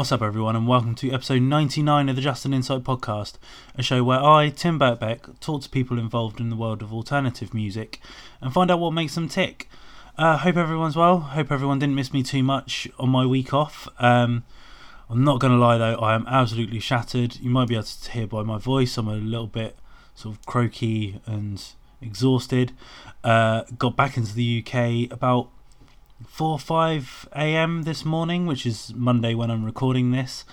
What's up, everyone, and welcome to episode 99 of the Justin Insight podcast, a show where I, Tim Birkbeck, talk to people involved in the world of alternative music and find out what makes them tick. Uh, hope everyone's well. Hope everyone didn't miss me too much on my week off. Um, I'm not going to lie though, I am absolutely shattered. You might be able to hear by my voice, I'm a little bit sort of croaky and exhausted. Uh, got back into the UK about 4 5 a.m. this morning, which is Monday when I'm recording this.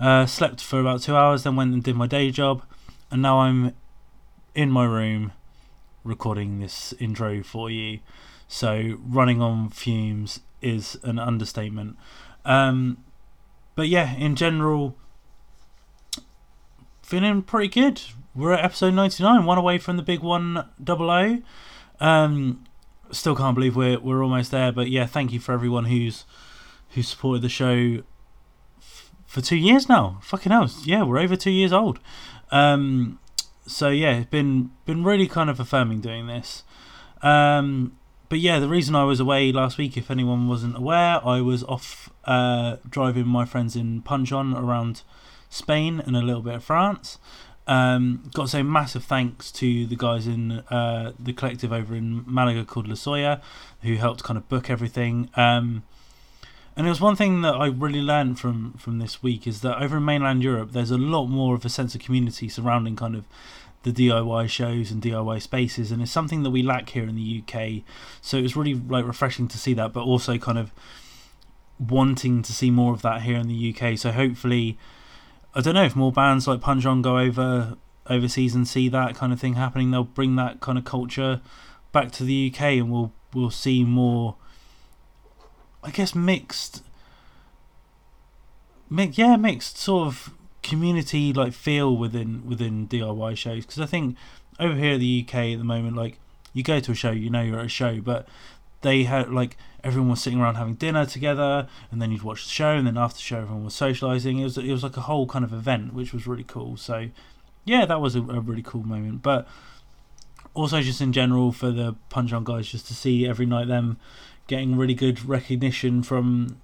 Uh, slept for about two hours, then went and did my day job, and now I'm in my room recording this intro for you. So, running on fumes is an understatement. Um, but yeah, in general, feeling pretty good. We're at episode 99, one away from the big one double O. Um, still can't believe we're we're almost there. But yeah, thank you for everyone who's who's supported the show f- for two years now. Fucking hell, yeah, we're over two years old. Um, so yeah, it's been been really kind of affirming doing this. Um, but yeah, the reason I was away last week, if anyone wasn't aware, I was off uh, driving my friends in Punch On around Spain and a little bit of France. Um, got to say massive thanks to the guys in uh, the collective over in Malaga called La Soya, who helped kind of book everything. Um, and it was one thing that I really learned from from this week is that over in mainland Europe, there's a lot more of a sense of community surrounding kind of the DIY shows and DIY spaces, and it's something that we lack here in the UK. So it was really like refreshing to see that, but also kind of wanting to see more of that here in the UK. So hopefully I don't know if more bands like On go over overseas and see that kind of thing happening. They'll bring that kind of culture back to the UK, and we'll we'll see more. I guess mixed. Mix, yeah, mixed sort of community like feel within within DIY shows because I think over here in the UK at the moment, like you go to a show, you know you're at a show, but they had like everyone was sitting around having dinner together, and then you'd watch the show, and then after the show, everyone was socializing. It was it was like a whole kind of event, which was really cool. So, yeah, that was a, a really cool moment. But also, just in general, for the Punch On guys, just to see every night them getting really good recognition from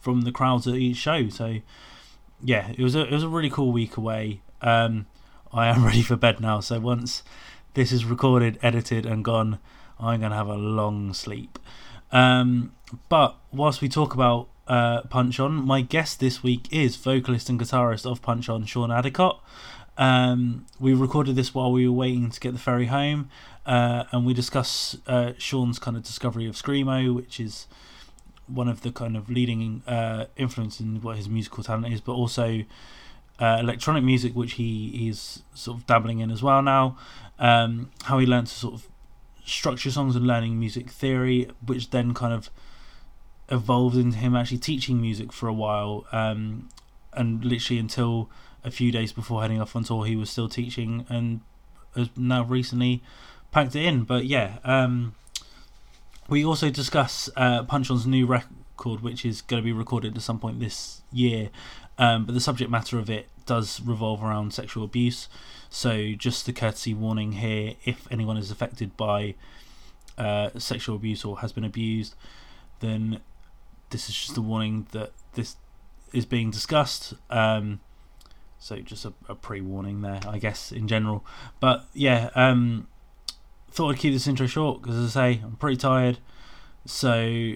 from the crowds at each show. So, yeah, it was a it was a really cool week away. Um, I am ready for bed now. So once this is recorded, edited, and gone, I'm gonna have a long sleep. Um, but whilst we talk about uh, Punch On, my guest this week is vocalist and guitarist of Punch On, Sean Adicott. Um, we recorded this while we were waiting to get the ferry home, uh, and we discuss uh, Sean's kind of discovery of screamo, which is one of the kind of leading uh, influence in what his musical talent is, but also uh, electronic music, which he is sort of dabbling in as well now. Um, how he learned to sort of structure songs and learning music theory, which then kind of evolved into him actually teaching music for a while. Um, and literally until a few days before heading off on tour, he was still teaching and has now recently packed it in. But yeah, um, we also discuss uh, Punch On's new record, which is going to be recorded at some point this year. Um, but the subject matter of it does revolve around sexual abuse. So, just the courtesy warning here if anyone is affected by uh, sexual abuse or has been abused, then this is just a warning that this is being discussed. Um, so, just a, a pre warning there, I guess, in general. But yeah, um, thought I'd keep this intro short because, as I say, I'm pretty tired. So,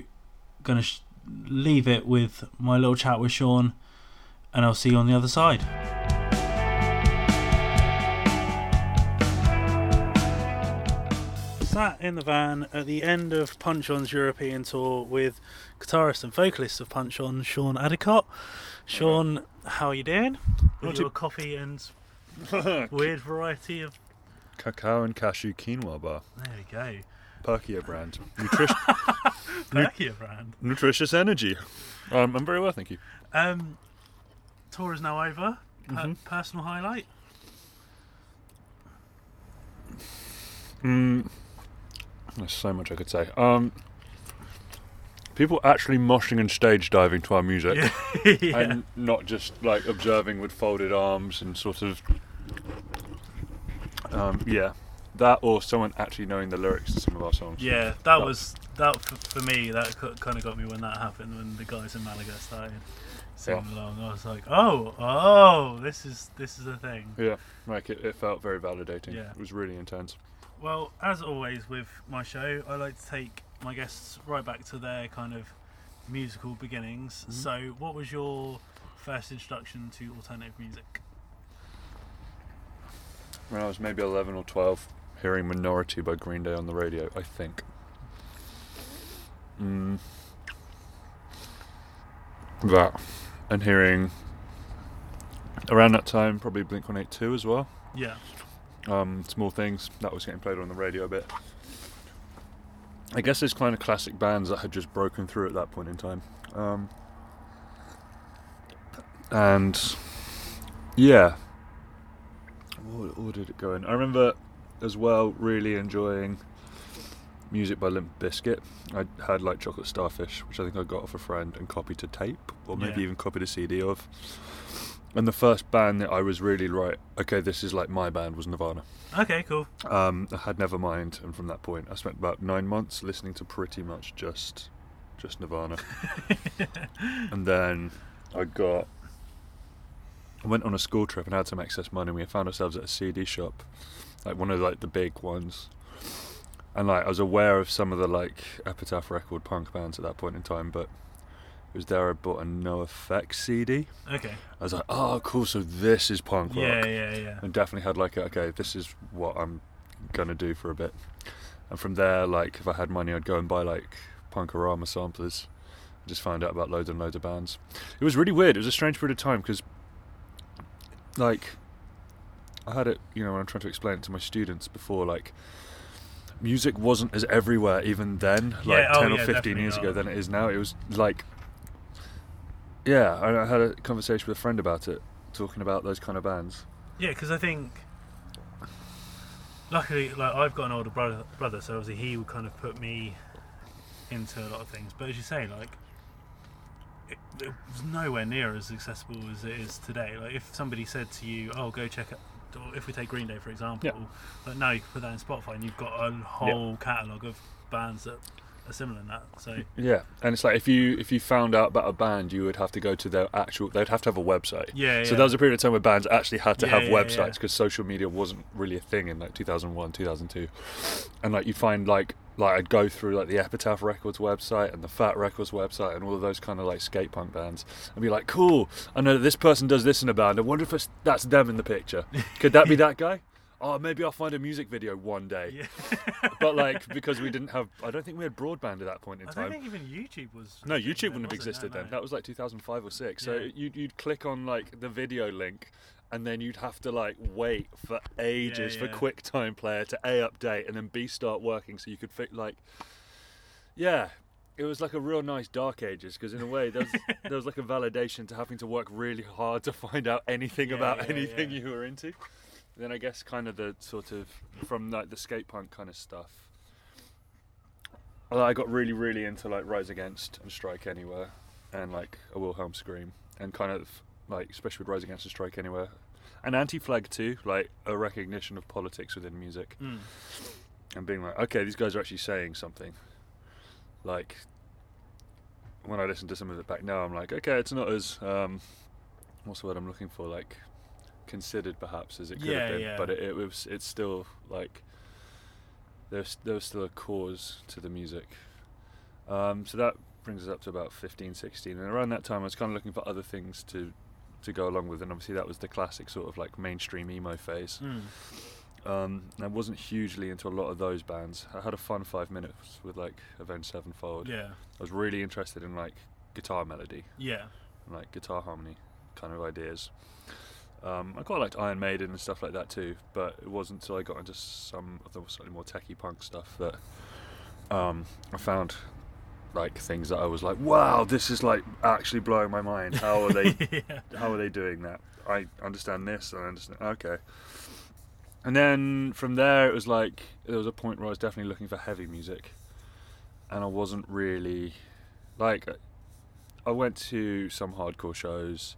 gonna sh- leave it with my little chat with Sean, and I'll see you on the other side. Sat in the van at the end of Punch On's European tour with guitarist and vocalist of Punch On, Sean Adicott. Sean, how are you doing? With your coffee and weird variety of. Cacao and cashew quinoa bar. There we go. Perkier brand. Nutrition. Perkier brand. nutritious energy. Um, I'm very well, thank you. Um, tour is now over. Per- Mhm. Personal highlight. Mm, there's so much I could say. Um, people actually moshing and stage diving to our music. yeah. And not just like observing with folded arms and sort of. Um, yeah. That or someone actually knowing the lyrics to some of our songs. Yeah, that was that for me. That kind of got me when that happened when the guys in Malaga started. Along. I was like, oh, oh, this is this is a thing. Yeah, like it, it felt very validating. Yeah. It was really intense. Well, as always with my show, I like to take my guests right back to their kind of musical beginnings. Mhm. So, what was your first introduction to alternative music? When I was maybe 11 or 12, hearing Minority by Green Day on the radio, I think. Mm. That. And hearing, around that time, probably Blink 182 as well. Yeah, Um, small things that was getting played on the radio a bit. I guess there's kind of classic bands that had just broken through at that point in time. Um, and yeah, what, what did it go in? I remember as well really enjoying music by Limp Bizkit. I had like Chocolate Starfish, which I think I got off a friend and copied to tape, or maybe Yeah. even copied a CD of. And the first band that I was really right, okay, this is like my band was Nirvana. okay, cool. Um, I had Nevermind, and from that point, I spent about nine months listening to pretty much just, just Nirvana. and then I got, I went on a school trip and had some excess money. And We found ourselves at a CD shop, like one of like the big ones. And like I was aware of some of the like Epitaph record punk bands at that point in time, but it was there I bought a NOFX CD. Okay. I was like, oh, cool. So this is punk rock Yeah, yeah, yeah. and definitely had like a, okay this is what i'm gonna do for a bit and from there like if i had money i'd go and buy like Punk-O-Rama samplers I just found out about loads and loads of bands it was really weird it was a strange period of time because like i had it you know when i'm trying to explain it to my students before like music wasn't as everywhere even then like Yeah, oh 10 or yeah, 15 years definitely ago than it is now it was like yeah I, had a conversation with a friend about it talking about those kind of bands Yeah, because I think, luckily, like I've got an older brother, brother, so obviously he would kind of put me into a lot of things. But as you say, like it, it was nowhere near as accessible as it is today. Like if somebody said to you, "Oh, go check out," if we take Green Day for example, but now you can put that in Spotify and you've got a whole catalogue of bands that are similar in that. So Yeah, and it's like if you if you found out about a band, you would have to go to their actual. They'd have to have a website. yeah, yeah. So there was a period of time where bands actually had to Yeah, have yeah, websites because social media wasn't really a thing in like 2001, 2002, and like you find like like I'd go through like the Epitaph Records website and the Fat Records website and all of those kind of like skate punk bands and be like, cool, I know that this person does this in a band. I wonder if it's, that's them in the picture. Could that be that guy? Oh, maybe I'll find a music video one day. Yeah. But like because we didn't have, I don't think we had broadband at that point in I time. I don't think even YouTube was. No, YouTube then, wouldn't have existed No, then. no. That was like 2005 or six. So Yeah. you'd, you'd click on like the video link, and then you'd have to like wait for ages for yeah. QuickTime Player to a update and then b start working, so you could fit like, yeah. It was like a real nice dark ages because in a way there was, there was like a validation to having to work really hard to find out anything Yeah, about yeah, anything yeah. you were into. Then I guess kind of the sort of from like the skate punk kind of stuff. I got really, really into like Rise Against and Strike Anywhere, and like a Wilhelm Scream, and kind of like especially with Rise Against and Strike Anywhere, and Anti Flag too, like a recognition of politics within music, Mm. and being like, okay, these guys are actually saying something. Like when I listen to some of it back now, I'm like, okay, it's not as um, what's the word I'm looking for, like considered perhaps as it could Yeah, have been, yeah. but it, it was it's still like there's there was still a cause to the music. Um, so that brings us up to about 15, 16, and around that time I was kind of looking for other things to to go along with, and obviously that was the classic sort of like mainstream emo phase. Mm. Um, I wasn't hugely into a lot of those bands. I had a fun five minutes with like Avenged Sevenfold. Yeah. I was really interested in like guitar melody, Yeah. and, like guitar harmony kind of ideas. Um, I quite liked Iron Maiden and stuff like that too, but it wasn't until I got into some of the slightly more techie punk stuff that um, I found like things that I was like, wow, this is like actually blowing my mind. How are they yeah. how are they doing that? I understand this, and I understand. Okay. And then from there, it was like there was a point where I was definitely looking for heavy music, and I wasn't really like. I went to some hardcore shows,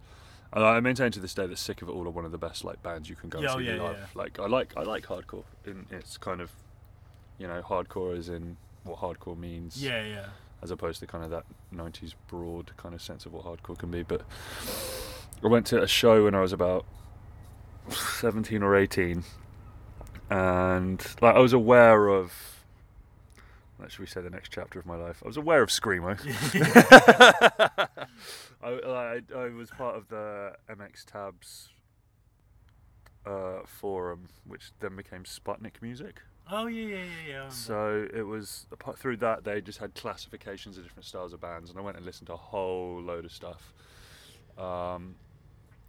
and I maintain to this day that Sick of It All are one of the best like bands you can go Yeah, and oh, see yeah, live. yeah. Like I like I like hardcore. In its kind of, you know, hardcore is in what hardcore means Yeah. Yeah. as opposed to kind of that 90s broad kind of sense of what hardcore can be. But I went to a show when I was about 17 or 18, and like I was aware of. What should we say the next chapter of my life? I was aware of screamo. I, I, I was part of the MX Tabs uh, forum, which then became Sputnik Music. Oh yeah, yeah, yeah, yeah. So it was through that they just had classifications of different styles of bands, and I went and listened to a whole load of stuff. Um,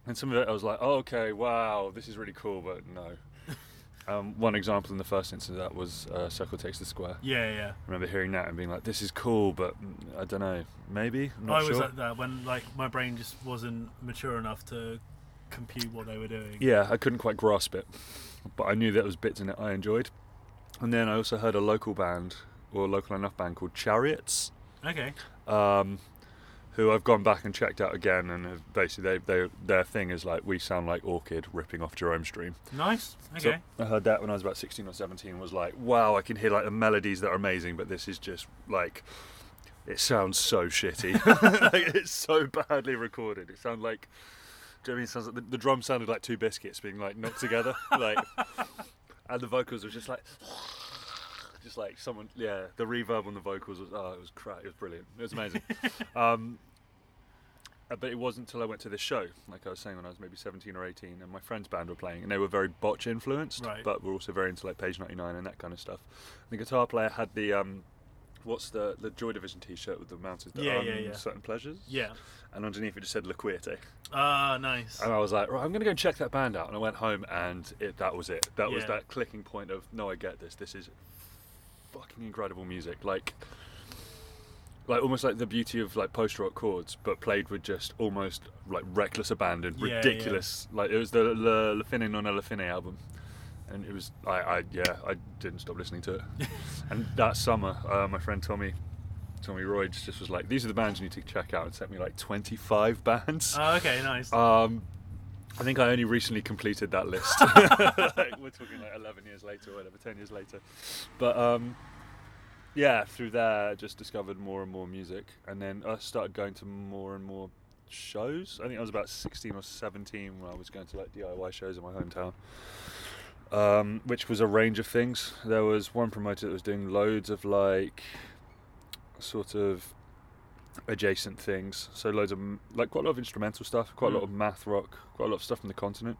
and some of it I was like, oh, okay, wow, this is really cool, but no. Um, one example in the first instance of that was uh, Circle Takes the Square. yeah, yeah. I remember hearing that and being like, this is cool, but mm, I don't know, maybe. I'm not I was sure. like that when like my brain just wasn't mature enough to compute what they were doing. Yeah, I couldn't quite grasp it, but I knew there was bits in it I enjoyed. And then I also heard a local band, or a local enough band called Chariots, Okay. um, who I've gone back and checked out again, and basically they, they, their thing is like we sound like Orchid ripping off Jeromes Dream. Nice. So Okay. I heard that when I was about 16 or 17. Was like, wow, I can hear like the melodies that are amazing, but this is just like. It sounds so shitty. like, it's so badly recorded. It sounds like, do you know what I mean? It sounds like the, the drum sounded like two biscuits being like knocked together, like, and the vocals were just like, just like someone, yeah. The reverb on the vocals was, oh, it was crap. It was brilliant. It was amazing. um, uh, but it wasn't until I went to this show, like I was saying when I was maybe 17 or 18, and my friend's band were playing, and they were very botch influenced, Right. but were also very into like Page 99 and that kind of stuff. The guitar player had the um, what's the the Joy Division T-shirt with the mounted the Yeah, yeah, yeah. certain pleasures, Yeah. and underneath it just said La Quiete, Ah, nice. and I was like, right, I'm gonna go and check that band out, and I went home, and it that was it. That was that clicking point of no, I get this. This is fucking incredible music, like. Like almost like the beauty of like post rock chords, but played with just almost like reckless abandon, Yeah, yeah. ridiculous. Like it was the Le, Le Fine non Le Fine album, and it was I, I yeah I didn't stop listening to it. and that summer, uh, my friend Tommy, Tommy Royds just was like, these are the bands you need to check out, and sent me like 25 bands. Oh, okay, nice. Um, I think I only recently completed that list. like, we're talking like 11 years later or whatever, 10 years later. But um, yeah, through there, I just discovered more and more music. And then I started going to more and more shows. I think I was about 16 or 17 when I was going to like DIY shows in my hometown. Um, which was a range of things. There was one promoter that was doing loads of like sort of adjacent things. So loads of like quite a lot of instrumental stuff, quite a lot Mm. of math rock, quite a lot of stuff from the continent.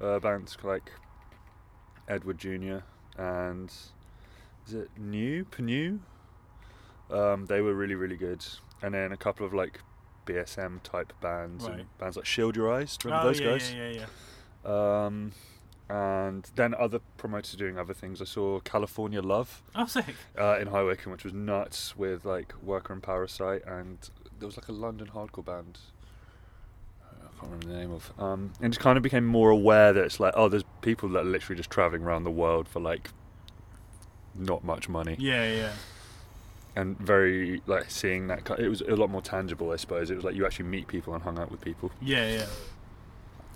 Uh, bands like Edward Jr. and is it New Pnew? Um, they were really really good. And then a couple of like BSM type bands Right. and bands like Shield Your Eyes. Remember oh, those yeah, guys? yeah, yeah, yeah. Um, and then other promoters doing other things. I saw California Love Oh, sick. uh, in High Wycombe, which was nuts with like Worker and Parasite, and there was like a London hardcore band. I can't remember the name of. Um, and just kind of became more aware that it's like, oh, there's people that are literally just traveling around the world for like not much money, Yeah, yeah. and very like seeing that. It was a lot more tangible, I suppose. It was like you actually meet people and hung out with people, Yeah, yeah.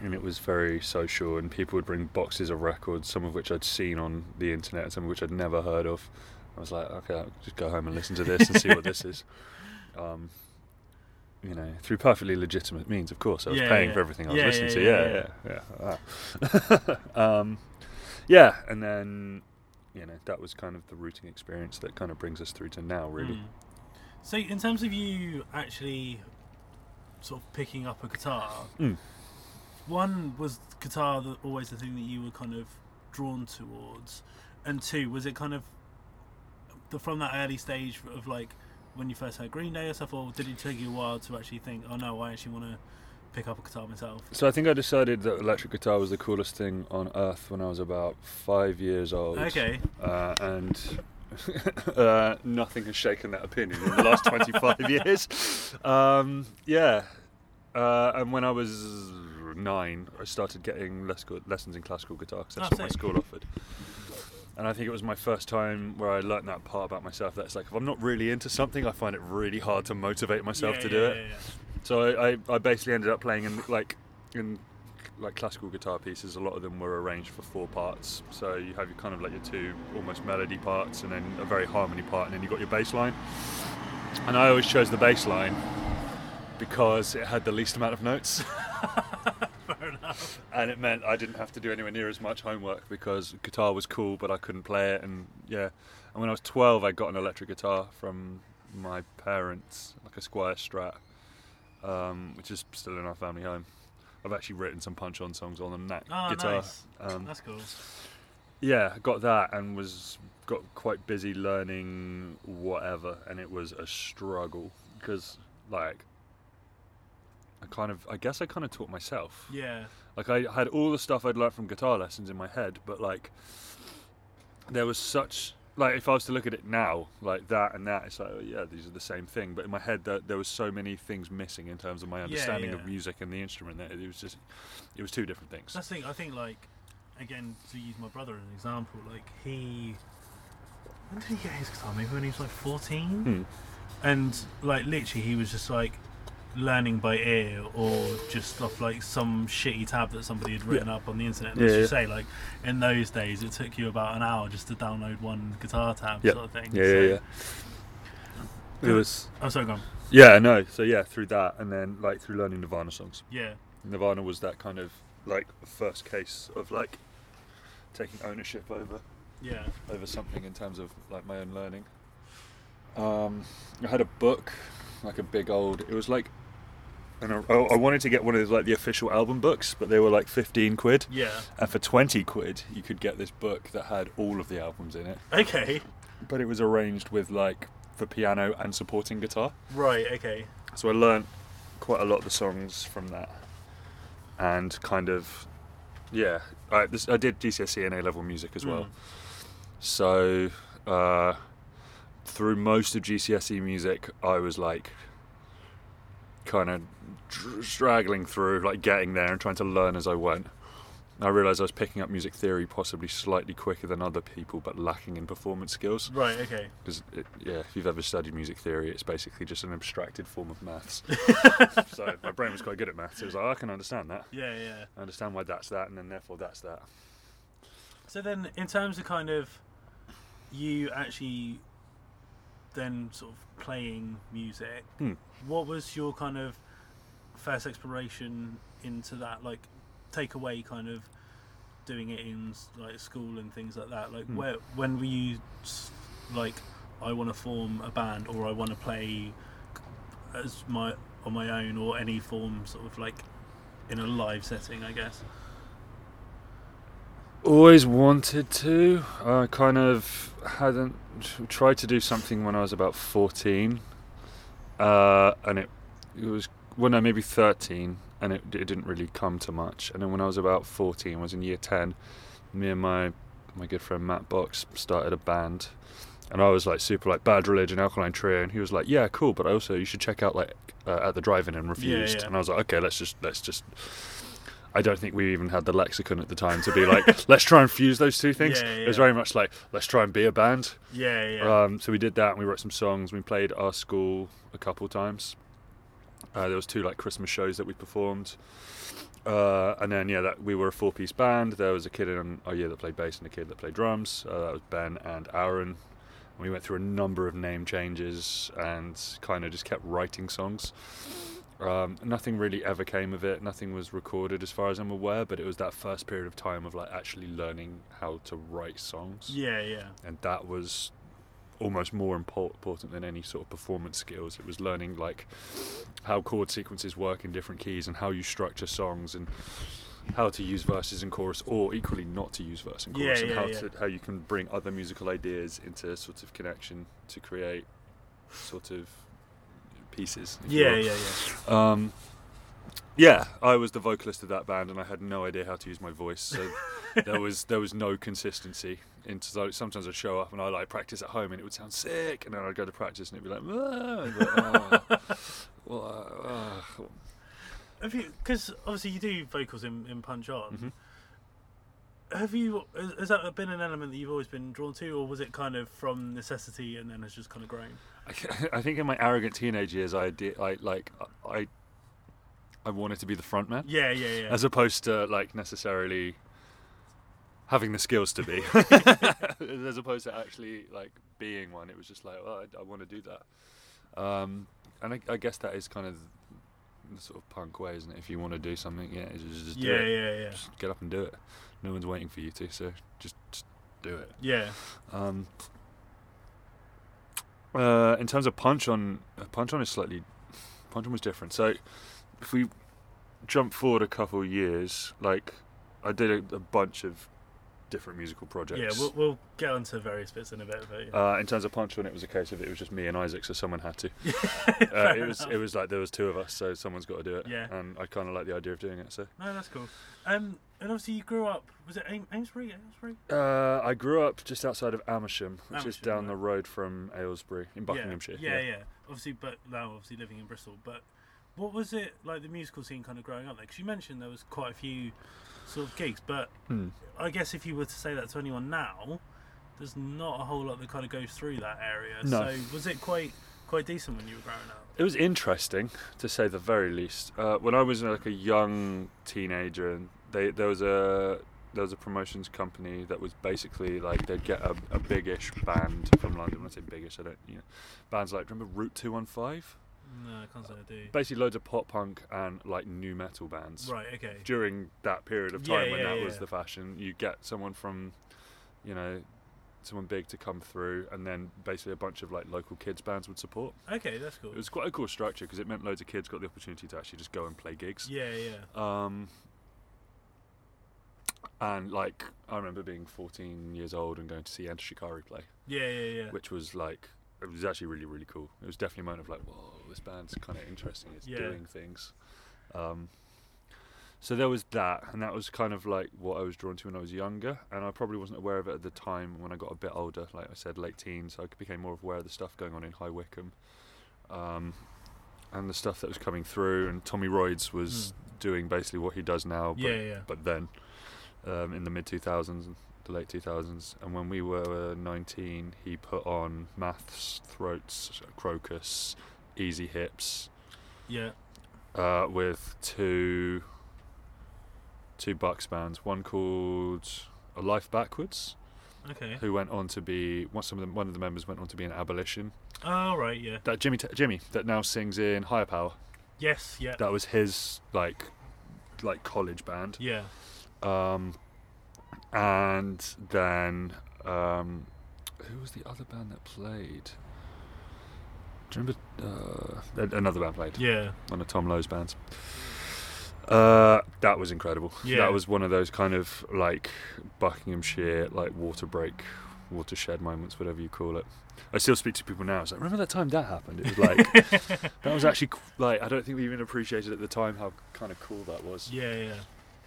And it was very social. And people would bring boxes of records, some of which I'd seen on the internet, and some of which I'd never heard of. I was like, okay, I'll just go home and listen to this and see what this is. Um, you know, through perfectly legitimate means, of course. I was Yeah, paying yeah. for everything I was Yeah, listening to. yeah, Yeah, yeah, yeah. ah. um, yeah, and then you know that was kind of the routing experience that kind of brings us through to now, really. Mm. So, in terms of you actually sort of picking up a guitar, Mm. One was guitar the, always the thing that you were kind of drawn towards, and two was it kind of the, from that early stage of like when you first heard Green Day or stuff, or did it take you a while to actually think, oh no, I actually want to pick up a guitar myself? So I think I decided that electric guitar was the coolest thing on earth when I was about five years old. Okay, uh, and uh, nothing has shaken that opinion in the last 25 years. Um, yeah, uh, and when I was nine, I started getting less good lessons in classical guitar because that's Oh, what my school offered. And I think it was my first time where I learnt that part about myself. That's like if I'm not really into something, I find it really hard to motivate myself Yeah, to yeah, do it. yeah, yeah. So I, I, I basically ended up playing in like in like classical guitar pieces. A lot of them were arranged for four parts. So you have your kind of like your two almost melody parts, and then a very harmony part, and then you've got your bass line. and I always chose the bass line because it had the least amount of notes. Fair enough. and it meant I didn't have to do anywhere near as much homework because guitar was cool, but I couldn't play it. And yeah, and when I was 12, I got an electric guitar from my parents, like a Squier Strat, um, which is still in our family home. I've actually written some punch-on songs on that Oh, guitar. nice. Um, That's cool. yeah, got that and was got quite busy learning whatever, and it was a struggle because like I kind of I guess I kind of taught myself. Yeah. Like I had all the stuff I'd learned from guitar lessons in my head, but like there was such like if I was to look at it now, like that and that, it's like oh, yeah, these are the same thing. But in my head, there, there was so many things missing in terms of my understanding yeah. of music and the instrument that it was just it was two different things. That's the thing. I think like again to use my brother as an example, like he when did he get his guitar? Maybe when he was like fourteen, Hmm. and like literally he was just like learning by ear or just off like some shitty tab that somebody had written up on the internet. And Yeah, as you yeah. say, like in those days, it took you about an hour just to download one guitar tab Yeah. sort of thing. Yeah, So- yeah, yeah. It was Oh, sorry, go on. Yeah, no. So yeah, through that, and then like through learning Nirvana songs. Yeah, Nirvana was that kind of like first case of like taking ownership over yeah, over something in terms of like my own learning. Um, I had a book, like a big old. It was like, and I, I wanted to get one of those like the official album books, but they were like fifteen quid. yeah. And for twenty quid, you could get this book that had all of the albums in it, Okay, but it was arranged with like for piano and supporting guitar. right. Okay. So I learnt quite a lot of the songs from that, and kind of, yeah, I, this, I did GCSE and A level music as well. Mm. So uh, through most of GCSE music, I was like, kind of dr- straggling through, like getting there and trying to learn as I went. I realised I was picking up music theory possibly slightly quicker than other people, but lacking in performance skills. Right. Okay. Because yeah, if you've ever studied music theory, it's basically just an abstracted form of maths. so my brain was quite good at maths. It was like "Oh, I can understand that. Yeah. Yeah. I understand why that's that, and then therefore that's that. So then, in terms of kind of you actually then sort of playing music, Hmm. what was your kind of first exploration into that? Like, take away kind of doing it in like school and things like that. Like, Hmm. where when were you like, I want to form a band or I want to play as my on my own or any form sort of like in a live setting, I guess. Always wanted to. I kind of hadn't tried to do something when I was about fourteen, uh, and it it was well no maybe thirteen, and it, it didn't really come to much. And then when I was about fourteen, I was in year ten. Me and my my good friend Matt Box started a band, and I was like super like Bad Religion, Alkaline Trio, and he was like, yeah, cool, but I also you should check out like uh, at the drive-in and refused. yeah. And I was like, okay, let's just let's just. I don't think we even had the lexicon at the time to be like, let's try and fuse those two things. Yeah, It was very much like, let's try and be a band. Yeah, yeah. Um, so we did that and we wrote some songs. We played our school a couple times. Uh, there was two like Christmas shows that we performed. Uh, and then yeah, that we were a four-piece band. There was a kid in our year that played bass and a kid that played drums. Uh, that was Ben and Aaron. And We went through a number of name changes and kind of just kept writing songs. Um, nothing really ever came of it. Nothing was recorded as far as I'm aware. But it was that first period of time of like actually learning how to write songs yeah, yeah. and that was almost more important than any sort of performance skills. It was learning like how chord sequences work in different keys and how you structure songs and how to use verses and chorus, or equally not to use verse and Yeah, chorus, and yeah, how yeah. to how you can bring other musical ideas into sort of connection to create sort of pieces. Yeah, yeah, yeah. Um, yeah, I was the vocalist of that band, and I had no idea how to use my voice. So there was there was no consistency. So sometimes I'd show up and I like practice at home, and it would sound sick, and then I'd go to practice, and it'd be like, "Ah," "Oh, well, uh, uh." Because obviously you do vocals in, in Punch On. Mhm. Have you? has- that been an element that you've always been drawn to, or was it kind of from necessity and then it's just kind of grown? I, think in my arrogant teenage years, I did, I like, I, I wanted to be the front man, Yeah, yeah, yeah. as opposed to like necessarily having the skills to be, as opposed to actually like being one. It was just like, oh, I, I want to do that. Um, and I, I guess that is kind of the sort of punk way, isn't it? If you want to do something, yeah, just, just do yeah, it. yeah, yeah, Just get up and do it. No one's waiting for you to, so just, just do it. yeah. Um, uh, in terms of punch on, punch on is slightly, punch on was different. So, if we jump forward a couple of years, like I did a, a bunch of different musical projects. Yeah, we'll, we'll get onto various bits in a bit, but yeah. Uh, in terms of punch on, it was a case of it was just me and Isaac, so someone had to. Uh, it was enough. it was like there was two of us, so someone's got to do it. Yeah. And I kind of like the idea of doing it. So No, that's cool. Um, and obviously you grew up. Was it Aim- Amesbury? Amesbury? uh, I grew up just outside of Amersham, which is down right. the road from Aylesbury in Buckinghamshire. Yeah, yeah, Obviously, but now obviously living in Bristol. But what was it like the musical scene kind of growing up there? Because you mentioned there was quite a few sort of gigs, but Hmm. I guess if you were to say that to anyone now, there's not a whole lot that kind of goes through that area. No. So was it quite quite decent when you were growing up? It was interesting, to say the very least. Uh, when I was like a young teenager, and they there was a there was a promotions company that was basically like they'd get a, a biggish band from London. When I say biggish, I don't you know bands like remember Route Two One Five. No, I can't say I do. Basically, loads of pop punk and like nu metal bands. Right. Okay. During that period of Yeah, time when yeah, that was yeah. the fashion, you get someone from, you know, someone big to come through, and then basically a bunch of like local kids bands would support. Okay, that's cool. It was quite a cool structure because it meant loads of kids got the opportunity to actually just go and play gigs. Yeah, yeah. Um, and like I remember being 14 years old and going to see Enter Shikari play, Yeah, yeah, yeah. which was like it was actually really really cool. It was definitely a moment of like, whoa, this band's kind of interesting. It's Yeah. doing things. Um, so there was that, and that was kind of like what I was drawn to when I was younger, and I probably wasn't aware of it at the time. When I got a bit older, like I said, late teens, I became more aware of the stuff going on in High Wycombe, um, and the stuff that was coming through. And Tommy Royds was doing basically what he does now, but. Yeah, yeah. but then um, in the mid 2000s and the late 2000s. And when we were uh, 19, he put on Maths, Throats, Crocus, Easy Hips, Yeah. uh, with two two Bucks bands. One called A Life Backwards, Okay. who went on to be one. Some of them, one of the members went on to be an Abolition. Oh, right. Yeah. That Jimmy, Jimmy, that now sings in Higher Power. Yes. Yeah. That was his like like college band. Yeah. Um, and then um, who was the other band that played? Do you remember? Uh, another band played. Yeah. One of Tom Lowe's bands. Uh, that was incredible. Yeah. That was one of those kind of like Buckinghamshire, like water break, watershed moments, whatever you call it. I still speak to people now. It's like, remember that time that happened? It was like that was actually like I don't think we even appreciated at the time how kind of cool that was. Yeah. Yeah.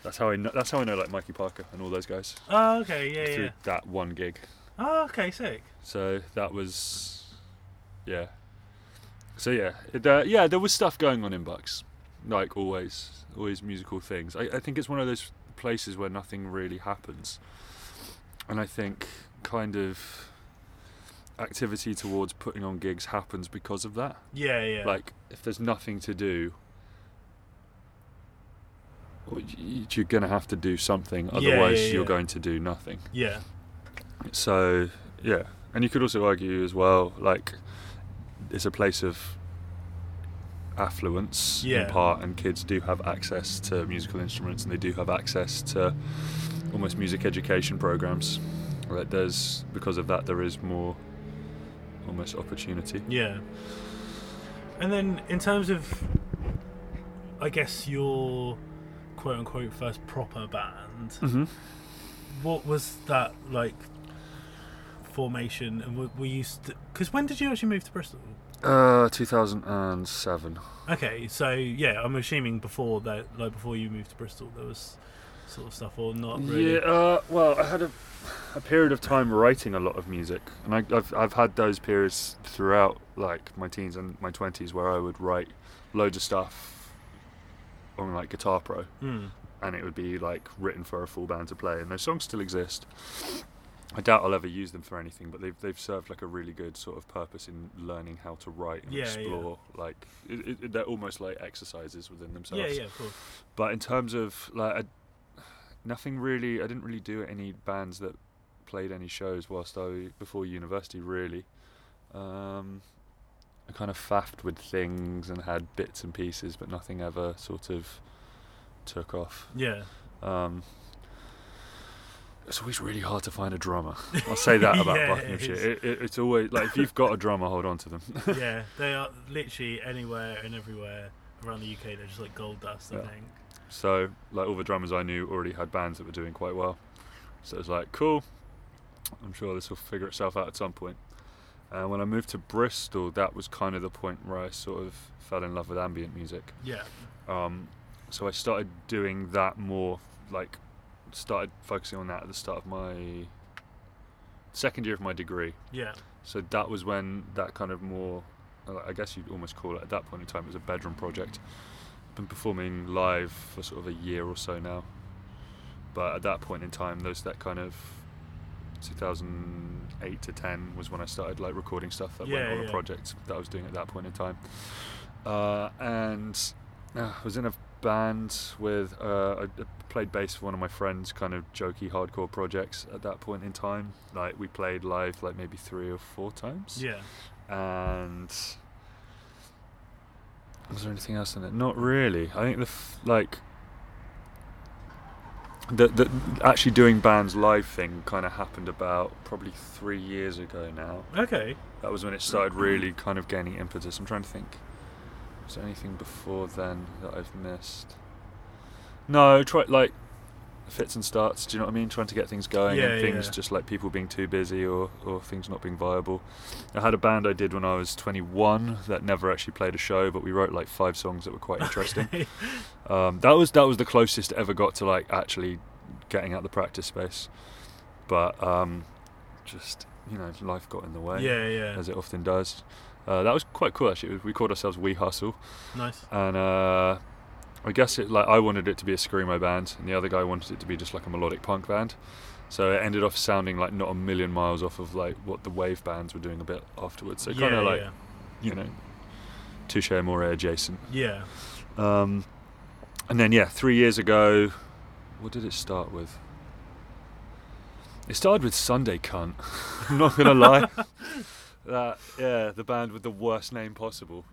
That's how I know. That's how I know like Mikey Parker and all those guys Oh, okay. Yeah. through Yeah. that one gig. Oh, okay. Sick. So that was, yeah. So yeah, it, uh, yeah, there was stuff going on in Bucks, like always, always musical things. I, I think it's one of those places where nothing really happens, and I think kind of activity towards putting on gigs happens because of that. Yeah. Yeah. Like if there's nothing to do. You're gonna have to do something, Yeah, otherwise yeah, you're yeah. going to do nothing. Yeah. So yeah, and you could also argue as well, like it's a place of affluence in part, and kids do have access to musical instruments, and they do have access to almost music education programs. Like there's because of that, there is more almost opportunity. Yeah. And then in terms of, I guess your quote unquote first proper band, Mm-hmm. what was that like formation? And were, were you because when did you actually move to Bristol? Uh, 2007. Okay, so yeah, I'm assuming before that, like before you moved to Bristol, there was sort of stuff, or not really. Yeah, uh, well, I had a, a period of time writing a lot of music, and I, I've I've had those periods throughout, like my teens and my twenties, where I would write loads of stuff on like Guitar Pro, Hmm. and it would be like written for a full band to play, and those songs still exist. I doubt I'll ever use them for anything, but they've they've served like a really good sort of purpose in learning how to write and Yeah, yeah. explore. Like it, it, they're almost like exercises within themselves. Yeah, yeah, of course. But in terms of like, I, nothing really. I didn't really do any bands that played any shows whilst I before university. Really, um, I kind of faffed with things and had bits and pieces, but nothing ever sort of took off. Yeah. Um, it's always really hard to find a drummer. I'll say that about Yeah, Buckinghamshire. It, it, it's always like if you've got a drummer, hold on to them. yeah, they are literally anywhere and everywhere around the UK. They're just like gold dust. I Yeah. think. So like all the drummers I knew already had bands that were doing quite well. So it was like cool. I'm sure this will figure itself out at some point. And when I moved to Bristol, that was kind of the point where I sort of fell in love with ambient music. Yeah. Um, so I started doing that more, like, started focusing on that at the start of my second year of my degree. Yeah. So that was when that kind of more, uh, I guess you'd almost call it at that point in time, it was a bedroom project. I've Been performing live for sort of a year or so now. But at that point in time, those that kind of 2008 to 10 was when I started like recording stuff that went Yeah, on a yeah. project that I was doing at that point in time. Uh, and uh, I was in a band with uh, I I played bass for one of my friends' kind of jokey hardcore projects at that point in time. Like we played live like maybe three or four times. Yeah. And was there anything else in it? Not really. I think the f- like the the actually doing bands live thing kind of happened about probably three years ago now. Okay. That was when it started really kind of gaining impetus. I'm trying to think. Was there anything before then that I've missed? No, try like fits and starts. Do you know what I mean? Trying to get things going Yeah, and things yeah. just like people being too busy or or things not being viable. I had a band I did when I was 21 that never actually played a show, but we wrote like five songs that were quite interesting. um, that was that was the closest it ever got to like actually getting out the practice space. But um, just you know, life got in the way yeah. Yeah. as it often does. Uh, that was quite cool actually. We called ourselves We Hustle, Nice. and uh, I guess it like I wanted it to be a screamo band, and the other guy wanted it to be just like a melodic punk band. So it ended up sounding like not a million miles off of like what the wave bands were doing a bit afterwards. So yeah. kind of like yeah. you know, Touché Amoré adjacent. Yeah. Um, and then yeah, three years ago, what did it start with? It started with Sunday Cunt. I'm not gonna lie. that yeah, the band with the worst name possible,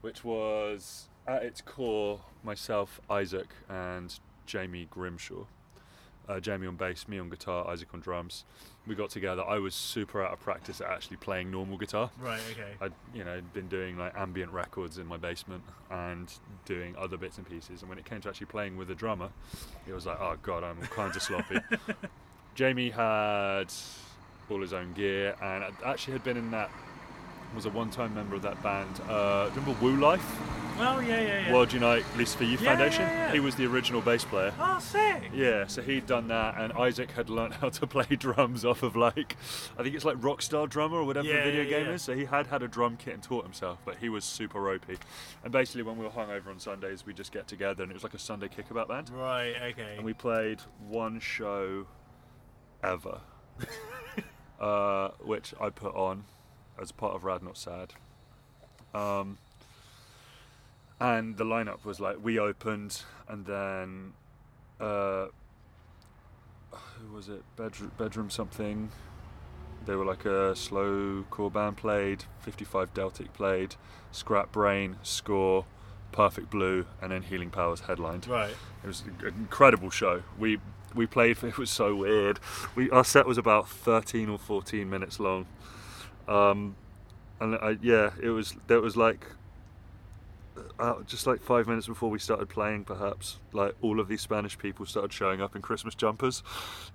which was at its core myself, Isaac, and Jamie Grimshaw. Uh, Jamie on bass, me on guitar, Isaac on drums. We got together. I was super out of practice at actually playing normal guitar. Right. Okay. I'd you know been doing like ambient records in my basement and doing other bits and pieces. And when it came to actually playing with a drummer, it was like, oh god, I'm all kinds of sloppy. Jamie had all his own gear and actually had been in that. Was a one-time member of that band. Uh, remember WULYF? Oh yeah. Yeah. Yeah. World Unite Lucifer Youth Yeah, Foundation. yeah, yeah. He was the original bass player. oh, sick. Yeah, so he'd done that, and Isaac had learned how to play drums off of like, I think it's like Rockstar Drummer or whatever the video game is. So he had had a drum kit and taught himself, but he was super ropey. And basically, when we were hungover on Sundays, we just get together, and it was like a Sunday kickabout band, Right. Okay. and we played one show ever, uh, which I put on as part of Rad Not Sad. Um, and the lineup was like we opened, and then uh, who was it? Bedroom, bedroom something. They were like a slow core band played. 55 Deltic played. Scrap Brain score. Perfect Blue, and then Healing Powers headlined. right. It was an incredible show. We we played. It was so weird. We our set was about 13 or 14 minutes long. Um, and I, yeah, it was. There was like. Uh, just like five minutes before we started playing, perhaps like all of these Spanish people started showing up in Christmas jumpers,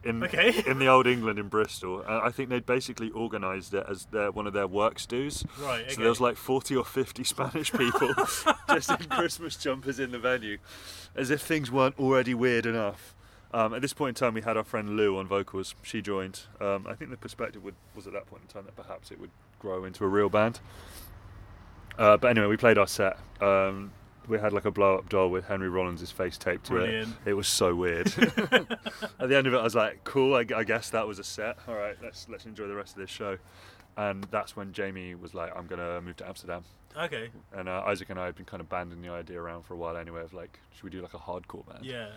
in Okay. in the old England in Bristol. Uh, I think they'd basically organised it as their one of their works dues. Right. Okay. So there was like 40 or 50 Spanish people just in Christmas jumpers in the venue, as if things weren't already weird enough. Um, at this point in time, we had our friend Lou on vocals. She joined. Um, I think the perspective would, was at that point in time that perhaps it would grow into a real band. Uh, but anyway, we played our set. Um, we had like a blow up doll with Henry Rollins' face taped to it. Brilliant. It was so weird. At the end of it, I was like, "Cool, I, I guess that was a set. All right, let's let's enjoy the rest of this show." And that's when Jamie was like, "I'm gonna move to Amsterdam." Okay. And uh, Isaac and I had been kind of banding the idea around for a while anyway of like, should we do like a hardcore band? Yeah.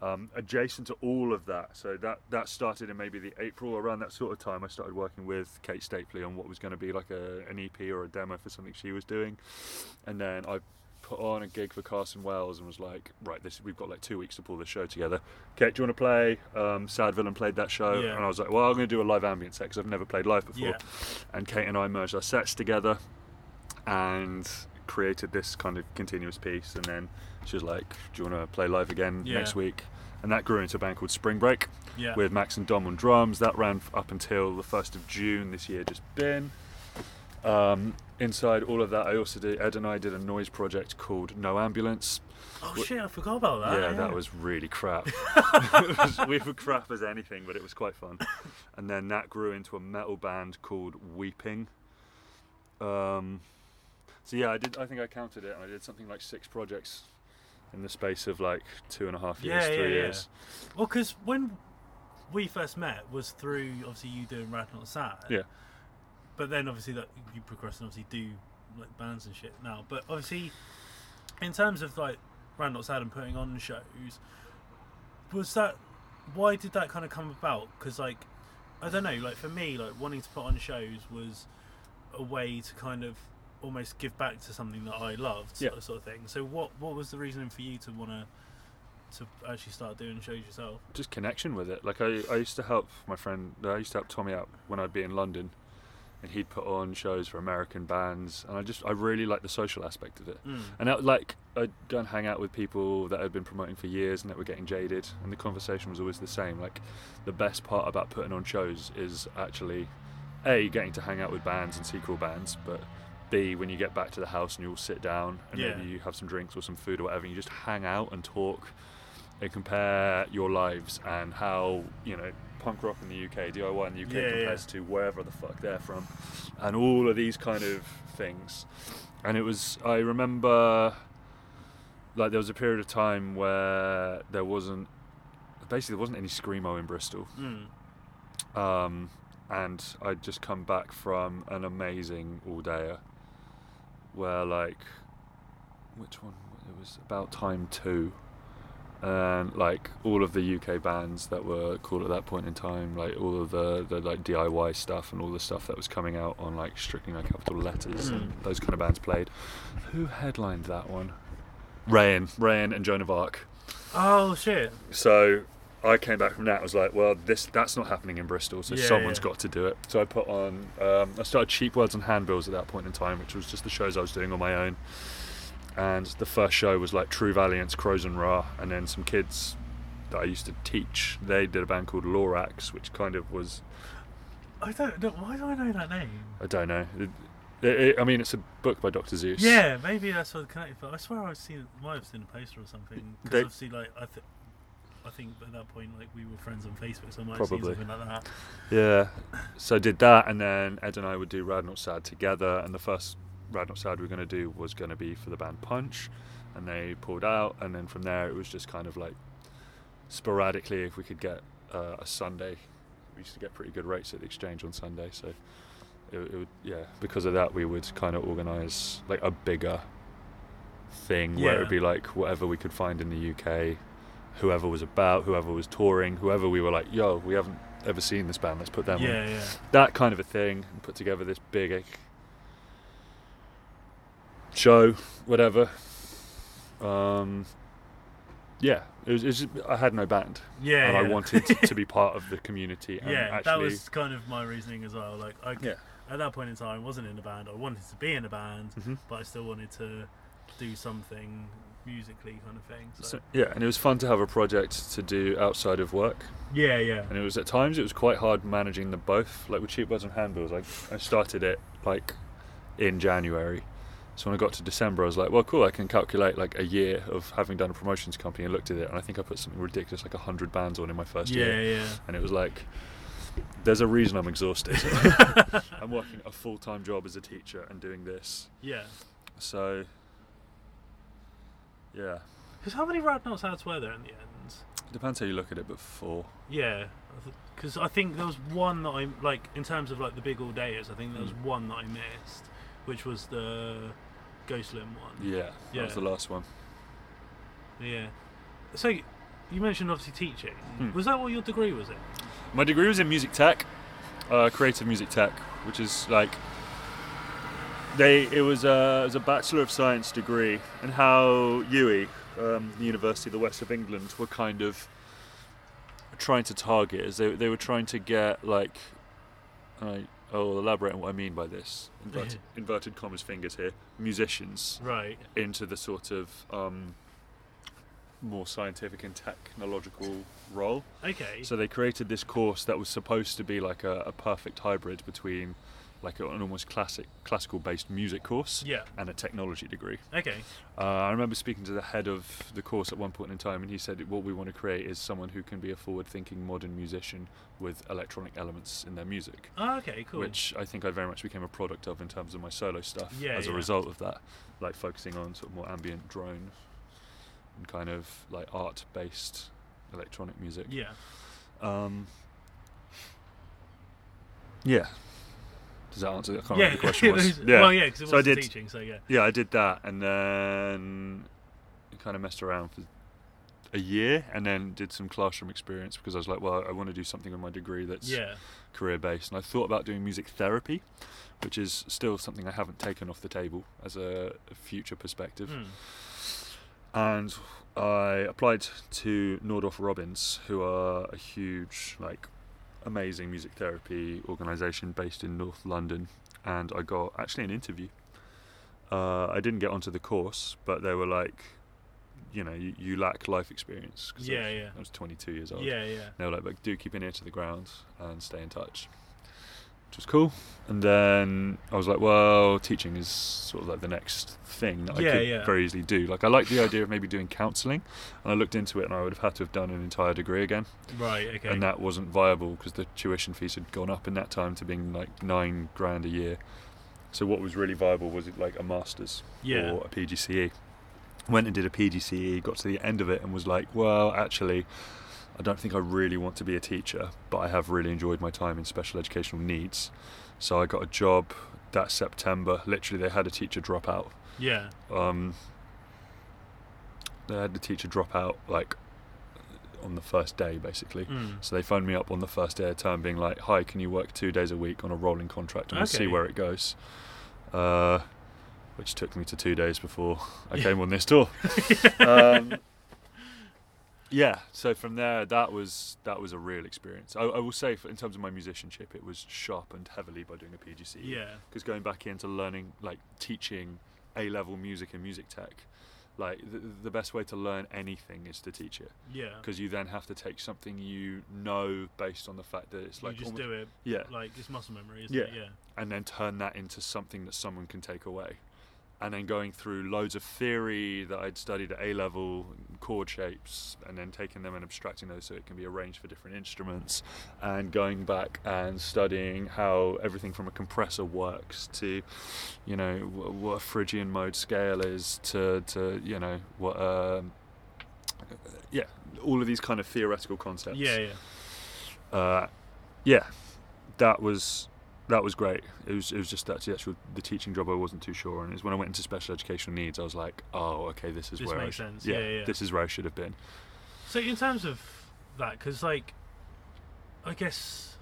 Um, adjacent to all of that, so that that started in maybe the April around that sort of time. I started working with Kate Stapley on what was going to be like a, an EP or a demo for something she was doing, and then I put on a gig for Carson Wells and was like, right, this we've got like two weeks to pull this show together. Kate, do you want to play? Um, Sad Villain played that show, Yeah. and I was like, well, I'm going to do a live ambient set because I've never played live before. Yeah. And Kate and I merged our sets together and created this kind of continuous piece. And then she was like, do you want to play live again Yeah. next week? And that grew into a band called Spring Break Yeah. with Max and Dom on drums. That ran up until the 1st of June this year, just been. Um, inside all of that, I also did, Ed and I did a noise project called No Ambulance. oh shit! I forgot about that. yeah, that was really crap. Was- we were crap as anything, but it was quite fun. And then that grew into a metal band called Weeping. Um, so yeah, I did. I think I counted it, and I did something like six projects in the space of like two and a half years, Yeah, three yeah, yeah. years. Well, because when we first met was through obviously you doing Rad Not Sad. Yeah. But then obviously that you progress and obviously do like bands and shit now. But obviously, in terms of like Rad Not Sad and putting on shows, was that why did that kind of come about? Because like I don't know, like for me, like wanting to put on shows was a way to kind of almost give back to something that I loved, Yeah. sort, of, sort of thing. So what what was the reasoning for you to want to to actually start doing shows yourself? just connection with it. Like I, I used to help my friend. I used to help Tommy out when I'd be in London, and he'd put on shows for American bands, and I just I really liked the social aspect of it. Mm. And that, like I'd go and hang out with people that I'd been promoting for years and that were getting jaded, and the conversation was always the same. Like the best part about putting on shows is actually a getting to hang out with bands and see cool bands, but B when you get back to the house and you all sit down and Yeah. maybe you have some drinks or some food or whatever, and you just hang out and talk and compare your lives and how you know punk rock in the UK, DIY in the UK Yeah, yeah. compares to wherever the fuck they're from, and all of these kind of things. And it was I remember like there was a period of time where there wasn't basically there wasn't any screamo in Bristol, Mm. um, and I'd just come back from an amazing all dayer where like which one it was about time two. And like all of the UK bands that were cool at that point in time like all of the, the like DIY stuff and all the stuff that was coming out on like strictly no capital letters and Mm. those kind of bands played. Who headlined that one? Raein Raein and Joan of Arc. Oh shit! so I came back from that. I was like, well, this that's not happening in Bristol, so Yeah, someone's yeah. got to do it. So I put on. Um, I started Cheap Words and Handbills at that point in time, which was just the shows I was doing on my own. And the first show was like True Valiance, Crows and Ra, and then some kids that I used to teach. They did a band called Lorax, which kind of was I don't. know Why do I know that name? I don't know. It, it, it- I mean, it's a book by Dr. Seuss. Yeah, maybe that's what connected. But I swear I've seen, might have seen a poster or something. Because obviously, like I, th- I think at that point, like we were friends on Facebook, so I might Probably. something like that. Yeah. So I did that, and then Ed and I would do Rad Not Sad together. And the first Rad Not Sad we were going to do was going to be for the band Punch, and they pulled out. And then from there, it was just kind of like sporadically, if we could get uh, a Sunday, we used to get pretty good rates at the exchange on Sunday. So it, it would, yeah, because of that, we would kind of organise like a bigger thing where it would be like whatever we could find in the UK. Whoever was about, whoever was touring, whoever we were like, yo, we haven't ever seen this band, let's put them on Yeah, yeah. that kind of a thing and put together this big show whatever um yeah it was, it was just, i had no band Yeah, and i wanted to be part of the community and yeah, actually that was kind of my reasoning as well. Like, I, yeah at that point in time, I wasn't in a band. I wanted to be in a band, Mhm. but I still wanted to do something musically, kind of thing. So, so, yeah and it was fun to have a project to do outside of work yeah, yeah, and it was at times it was quite hard managing them both like with cheap words and handbills like i started it like in january so when i got to december i was like well cool i can calculate like a year of having done a promotions company and looked at it and i think i put something ridiculous like 100 bands on in my first yeah, year yeah. Yeah. And it was like there's a reason i'm exhausted i'm working a full-time job as a teacher and doing this Yeah. so yeah Because how many notes ads were there in the end? it depends how you look at it but four Yeah, because I think there was one that I like in terms of like the big all dayers. I think there was Mm. one that I missed, which was the Ghostlim one. yeah that was the last one Yeah. So, you mentioned obviously teaching. Hmm. Was that what your degree was in? My degree was in music tech, uh, creative music tech, which is like they. It was a, it was a bachelor of science degree, and how UWE, um, the University of the West of England, were kind of trying to target is they they were trying to get like. I I'll elaborate on what I mean by this. Inverted, inverted commas fingers here. Musicians Right. into the sort of um, more scientific and technological role. Okay. So they created this course that was supposed to be like a, a perfect hybrid between like an almost classic classical based music course yeah. and a technology degree. Okay. Uh, I remember speaking to the head of the course at one point in time, and he said what we want to create is someone who can be a forward-thinking modern musician with electronic elements in their music, Oh, okay. Cool. which I think I very much became a product of in terms of my solo stuff Yeah, as a result of that, like focusing on sort of more ambient drone and kind of like art-based electronic music. Yeah. Um, yeah. Does that answer? I can't yeah. remember the question was. yeah. Well, yeah, because it was So I did- teaching. So yeah. Yeah, I did that, and then kind of messed around for a year, and then did some classroom experience because I was like, well, I want to do something with my degree that's Yeah. career based, and I thought about doing music therapy, which is still something I haven't taken off the table as a, a future perspective. Hmm. and I applied to Nordoff Robbins, who are a huge, like, amazing music therapy organisation based in North London, and I got actually an interview. Uh, I didn't get onto the course, but they were like, you know, you, you lack life experience. 'cause I Yeah, was, yeah. I was 22 years old. Yeah. Yeah. They were like, but do keep an ear to the ground and stay in touch, which was cool. And then I was like, well, teaching is sort of like the next thing that Yeah, I could yeah. very easily do. Like, I like the idea of maybe doing counselling, and I looked into it, and I would have had to have done an entire degree again, Right. Okay. and that wasn't viable because the tuition fees had gone up in that time to being like nine grand a year. So what was really viable was it like a masters Yeah. or a PGCE. Went and did a PGCE, got to the end of it, and was like, well, actually, I don't think I really want to be a teacher, but I have really enjoyed my time in special educational needs. So I got a job that September. Literally, they had a teacher drop out. yeah. Um, they had the teacher drop out like on the first day, basically. Mm. So they phoned me up on the first day of term, being like, "Hi, can you work two days a week on a rolling contract, and we'll see where it goes." Uh, which took me to two days before I Yeah. came on this tour. um, yeah, so from there, that was that was a real experience. I, I will say, for, in terms of my musicianship, it was sharpened heavily by doing a PGCE. Yeah. Because going back into learning, like teaching A level music and music tech, like the, the best way to learn anything is to teach it Yeah. because you then have to take something you know based on the fact that it's You like just almo- do it yeah like it's muscle memory, isn't Yeah. it? Yeah. and then turn that into something that someone can take away and then going through loads of theory that I'd studied at A level chord shapes and then taking them and abstracting those so it can be arranged for different instruments and going back and studying how everything from a compressor works to you know what a Phrygian mode scale is to to you know what um yeah all of these kind of theoretical concepts Yeah. Yeah. uh, yeah, that was that was great. It was it was just that the actual the teaching job I wasn't too sure, and it was when I went into special educational needs, I was like, oh, okay, this is This where I makes should, sense. Yeah, yeah. this is where I should have been. So in terms of that, because like, I guess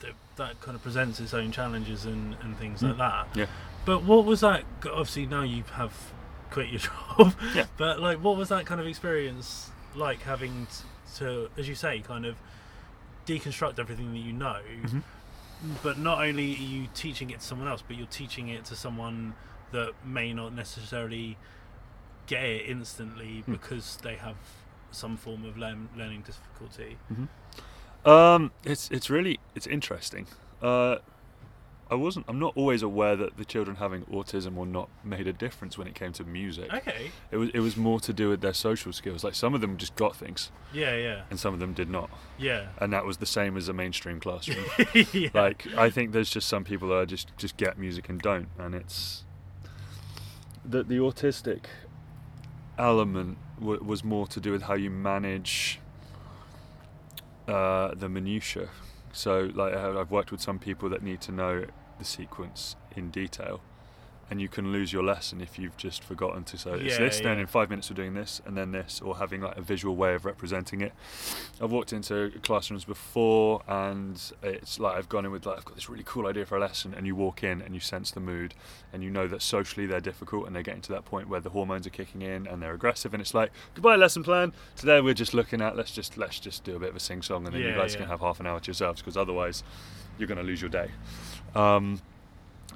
th- that kind of presents its own challenges and, and things Mm. like that. Yeah. But what was that? Obviously now you have quit your job. Yeah. But like, what was that kind of experience like having t- to, as you say, kind of deconstruct everything that you know, Mhm. But not only are you teaching it to someone else, but you're teaching it to someone that may not necessarily get it instantly Hmm. because they have some form of learn, learning difficulty. Um, it's it's really it's interesting. Uh, I wasn't. I'm not always aware that the children having autism or not made a difference when it came to music. Okay. It was it was more to do with their social skills. Like some of them just got things, Yeah, yeah, and some of them did not, yeah. and that was the same as a mainstream classroom. yeah. like I think there's just some people that are just just get music and don't, and it's the the autistic element w- was more to do with how you manage uh, the minutia. So like I've worked with some people that need to know the sequence in detail, and you can lose your lesson if you've just forgotten to say it's Yeah, this. Then in five minutes we're doing this, and then this, or having like a visual way of representing it. I've walked into classrooms before, and it's like I've gone in with like I've got this really cool idea for a lesson, and you walk in and you sense the mood, and you know that socially they're difficult, and they're getting to that point where the hormones are kicking in and they're aggressive, and it's like goodbye lesson plan. Today we're just looking at let's just let's just do a bit of a sing song, and then you guys yeah. can have half an hour to yourselves because otherwise you're going to lose your day. Um,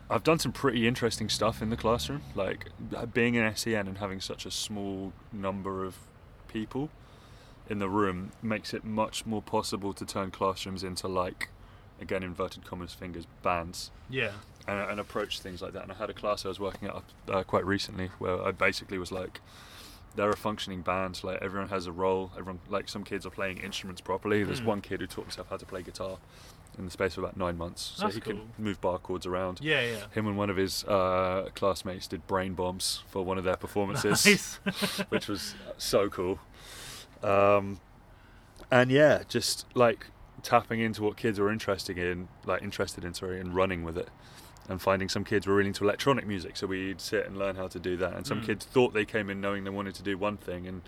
I've done some pretty interesting stuff in the classroom, like being in SEN and having such a small number of people in the room makes it much more possible to turn classrooms into like, again inverted commas fingers bands Yeah. and, and approach things like that. And I had a class I was working at uh, quite recently where I basically was like, they're a functioning band. Like everyone has a role. Everyone like some kids are playing instruments properly. There's Mm. one kid who taught himself how to play guitar in the space of about nine months, so That's he cool. can move bar chords around. Yeah, yeah. Him and one of his uh, classmates did brain bombs for one of their performances, Nice. which was so cool. Um, and yeah, just like tapping into what kids are interested in, like interested in, sorry, and running with it. And finding some kids were really into electronic music, so we'd sit and learn how to do that. And some Mm. kids thought they came in knowing they wanted to do one thing, and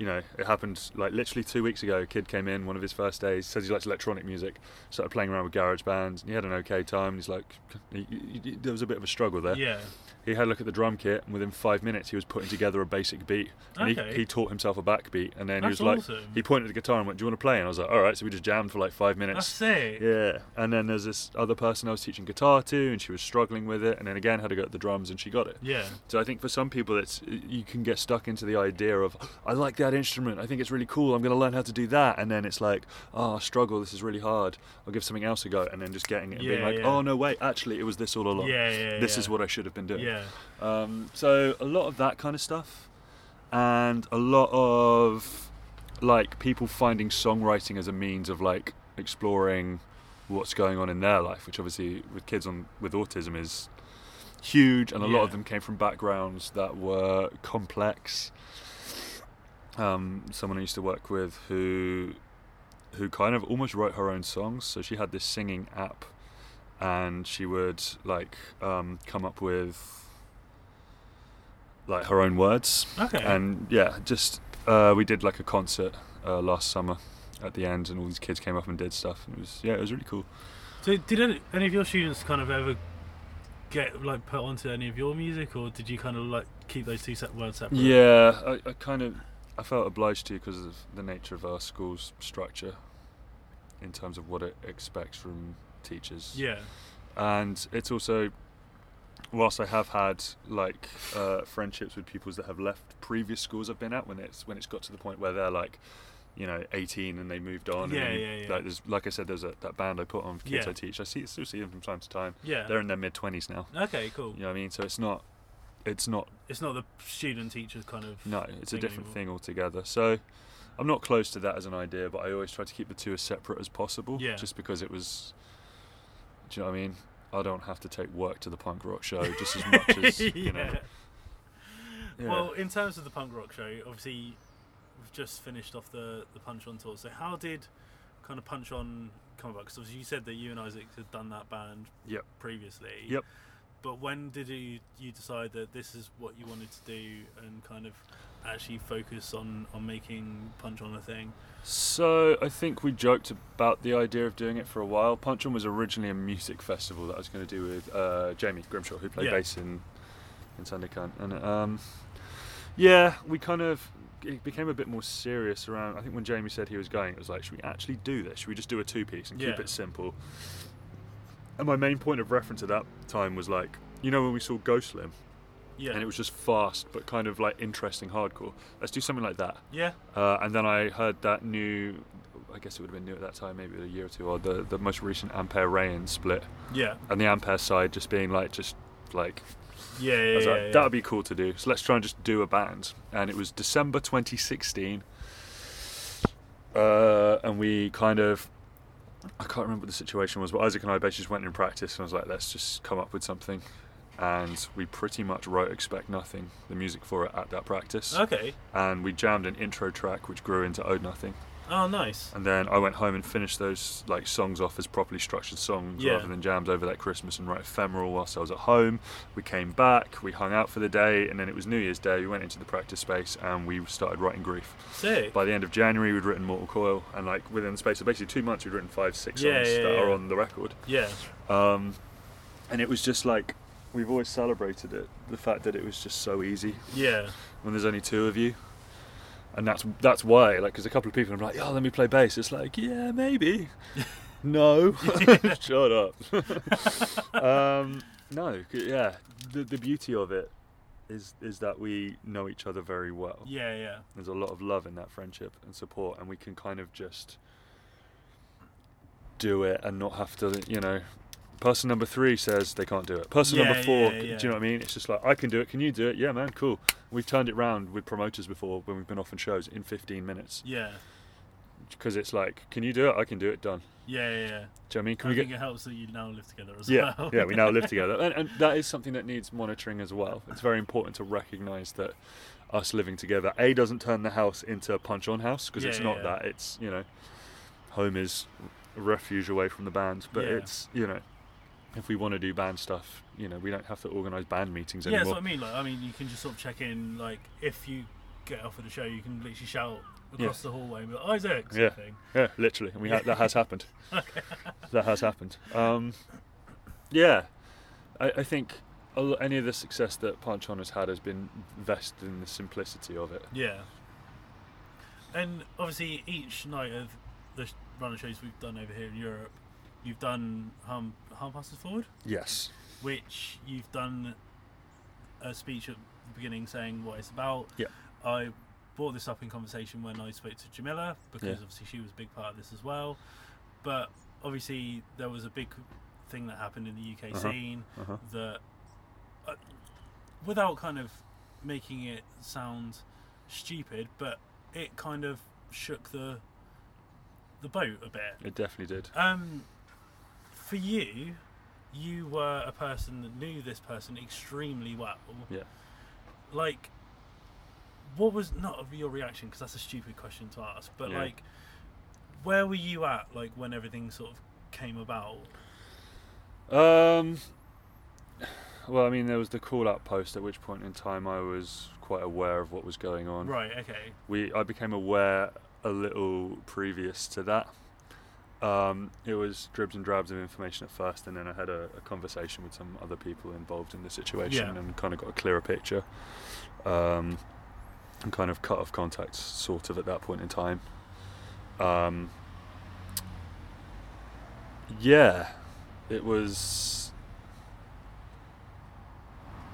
you know, it happened like literally two weeks ago. A kid came in one of his first days, says he likes electronic music, started playing around with garage bands, and he had an okay time. And he's like, he, he- he- there was a bit of a struggle there. yeah. He had a look at the drum kit, and within five minutes, he was putting together a basic beat. And Okay. he, he taught himself a backbeat, and then he That's was like, awesome. he pointed at the guitar and went, "Do you want to play?" And I was like, "All right." So we just jammed for like five minutes. That's sick. Yeah, and then there's this other person I was teaching guitar to, and she was struggling with it, and then again had to go at the drums, and she got it. Yeah. So I think for some people, it's you can get stuck into the idea of I like that instrument, I think it's really cool, I'm going to learn how to do that, and then it's like, oh, struggle, this is really hard, I'll give something else a go, and then just getting it and being like, yeah. oh no, wait, actually it was this all along. Yeah, yeah, This yeah. is what I should have been doing. Yeah. Um, so a lot of that kind of stuff, and a lot of like people finding songwriting as a means of like exploring what's going on in their life, which obviously with kids on with autism is huge, and a lot of them came from backgrounds that were complex. Um, someone I used to work with who who kind of almost wrote her own songs. So she had this singing app, and she would like um, come up with like her own words. Okay. And yeah, just uh, we did like a concert uh, last summer at the end, and all these kids came up and did stuff. And it was yeah, it was really cool. So, did any, any of your students kind of ever get like put onto any of your music, or did you kind of like keep those two set words separate? Yeah, I, I kind of I felt obliged to because of the nature of our school's structure, in terms of what it expects from teachers. Yeah. and it's also whilst I have had like uh, friendships with pupils that have left previous schools I've been at when it's when it's got to the point where they're like you know 18 and they moved on Yeah, and yeah, yeah. like there's like I said there's a, that band I put on for kids Yeah. I teach I see still see them from time to time Yeah. they're in their mid 20s now Okay. Cool. you know what I mean so it's not it's not It's not the student teachers kind of. no it's a different anymore. thing altogether so I'm not close to that as an idea but I always try to keep the two as separate as possible Yeah. just because it was do you know what I mean I don't have to take work to the punk rock show just as much as you know Yeah. Yeah. Well, in terms of the punk rock show, obviously we've just finished off the the Punch On tour. So how did kind of Punch On come about? Because you said that you and Isaac had done that band Yep. previously. Yep. But when did you you decide that this is what you wanted to do and kind of actually focus on on making Punch On a thing? So I think we joked about the idea of doing it for a while. Punch On was originally a music festival that I was going to do with uh, Jamie Grimshaw, who played Yeah. bass in in Sandakan, and um, yeah, we kind of it became a bit more serious around. I think when Jamie said he was going, it was like, should we actually do this? Should we just do a two piece and keep it simple? And my main point of reference at that time was like, you know, when we saw Ghost Ghostlim, Yeah. and it was just fast but kind of like interesting hardcore. Let's do something like that. yeah. Uh, and then I heard that new, I guess it would have been new at that time, maybe a year or two, or the, the most recent Ampere Raein split. Yeah. And the Ampere side just being like, just like, Yeah. I Yeah. was yeah, like, yeah. that would be cool to do. So let's try and just do a band. And it was December 2016. Uh, and we kind of, I can't remember what the situation was, but Isaac and I basically just went in practice and I was like, let's just come up with something. And we pretty much wrote Expect Nothing, the music for it, at that practice Okay. and we jammed an intro track which grew into Ode Nothing. Oh, nice. And then I went home and finished those like songs off as properly structured songs Yeah. rather than jams over that Christmas and write ephemeral whilst I was at home. We came back, we hung out for the day, and then it was New Year's Day. We went into the practice space and we started writing Grief. Sick. By the end of January, we'd written Mortal Coil, and like within the space of basically two months, we'd written five, six songs Yeah, yeah, that yeah. are on the record. Yeah. Um, and it was just like we've always celebrated it, the fact that it was just so easy Yeah. when there's only two of you. And that's that's why, like, because a couple of people are like, "Oh, let me play bass." It's like, yeah, maybe. no, shut up. um, no, yeah. The the beauty of it is is that we know each other very well. Yeah, yeah. There's a lot of love in that friendship and support, and we can kind of just do it and not have to, you know. Person number three says they can't do it. Person Yeah, number four, yeah, do you know what I mean? It's just like I can do it. Can you do it? Yeah, man, cool. We've turned it round with promoters before when we've been off on shows in 15 minutes Yeah. because it's like, can you do it? I can do it. Done. Yeah, yeah, yeah. Do you know what I mean? Can I we think get? it helps that you now live together as Yeah, well. yeah. We now live together, and, and that is something that needs monitoring as well. It's very important to recognise that us living together, a doesn't turn the house into a punch-on house because it's not yeah. that. It's you know, home is a refuge away from the band, but Yeah. it's you know, if we want to do band stuff, you know, we don't have to organise band meetings Yeah, that's anymore. what I mean. Like, I mean, you can just sort of check in. Like, if you get off of the show, you can literally shout across the hallway and be like, Isaac, sort Yeah. of thing. Yeah, literally, and we ha- that has happened. that has happened. Um, yeah, I, I think any of the success that Punch On has had has been vested in the simplicity of it. Yeah. And obviously, each night of the sh- runner shows we've done over here in Europe, you've done Harm, Harm Passes Forward, Yes. which you've done a speech at the beginning saying what it's about. Yeah. I brought this up in conversation when I spoke to Jamila because Yeah. obviously she was a big part of this as well. But obviously, there was a big thing that happened in the UK Uh-huh. scene Uh-huh. that, uh, without kind of making it sound stupid, but it kind of shook the the boat a bit. It definitely did. Um, for you, you were a person that knew this person extremely well. Yeah. Like, what was not your reaction? Because that's a stupid question to ask. But Yeah. like, where were you at? Like when everything sort of came about. Um. Well, I mean, there was the call-out post. At which point in time, I was quite aware of what was going on. Right. Okay. we I became aware a little previous to that. Um, it was dribs and drabs of information at first, and then I had a, a conversation with some other people involved in the situation, Yeah. and kind of got a clearer picture. Um, and kind of cut off contact, sort of at that point in time. Um, yeah, it was.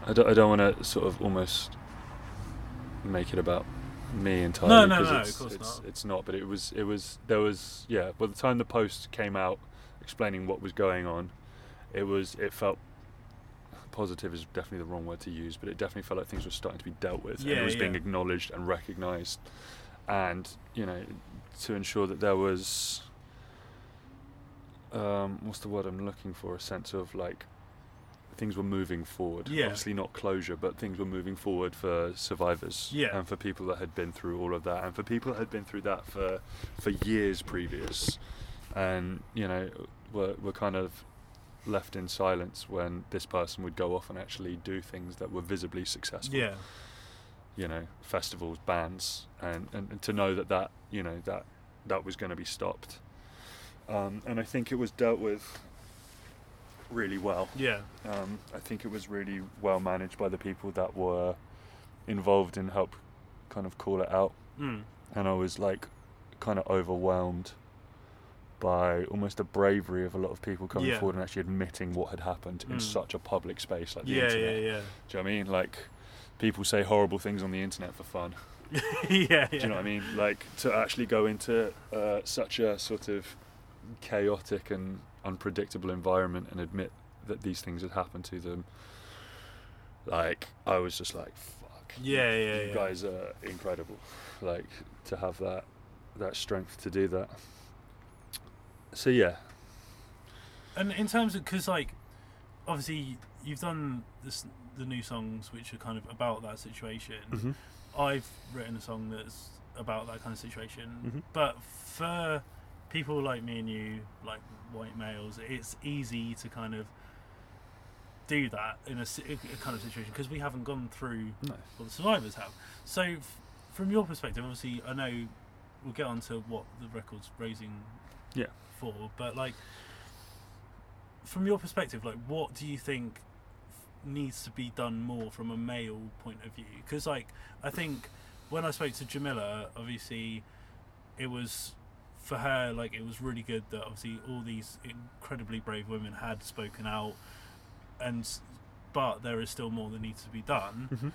I don't, I don't want to sort of almost make it about me entirely. No, no, no, it's, of course it's, not. It's not, but it was. It was. There was. Yeah. By the time the post came out explaining what was going on, it was. It felt. Positive is definitely the wrong word to use, but it definitely felt like things were starting to be dealt with, and it was being acknowledged and recognised, and you know, to ensure that there was. Um, what's the word I'm looking for? A sense of like things were moving forward. Yeah. Obviously not closure, but things were moving forward for survivors. Yeah. And for people that had been through all of that, and for people that had been through that for for years previous, and you know, were were kind of left in silence when this person would go off and actually do things that were visibly successful Yeah. you know festivals bands and, and, and to know that that you know that that was going to be stopped um, and I think it was dealt with really well Yeah. um, I think it was really well managed by the people that were involved in help kind of call it out Mm. and I was like kind of overwhelmed by almost the bravery of a lot of people coming Yeah. forward and actually admitting what had happened in Mm. such a public space like the Yeah. internet Yeah. Yeah, yeah. Do you know what I mean like people say horrible things on the internet for fun Yeah. yeah. Yeah. do you know what I mean? Like to actually go into uh, such a sort of chaotic and unpredictable environment and admit that these things had happened to them. Like I was just like, "Fuck." Yeah, yeah, You yeah. guys are incredible. Like to have that that strength to do that. So yeah, And in terms of, because like, obviously you've done this, the new songs which are kind of about that situation. Mm-hmm. I've written a song that's about that kind of situation. Mhm. But for people like me and you, like white males, it's easy to kind of do that in a, a kind of situation because we haven't gone through No. what the survivors have. So, f- from your perspective, obviously, I know we'll get on to what the record's raising Yeah. for, but like, from your perspective, like, what do you think f- needs to be done more from a male point of view? Because, like, I think when I spoke to Jamila, obviously, it was for her like it was really good that obviously all these incredibly brave women had spoken out and but there is still more that needs to be done Mhm.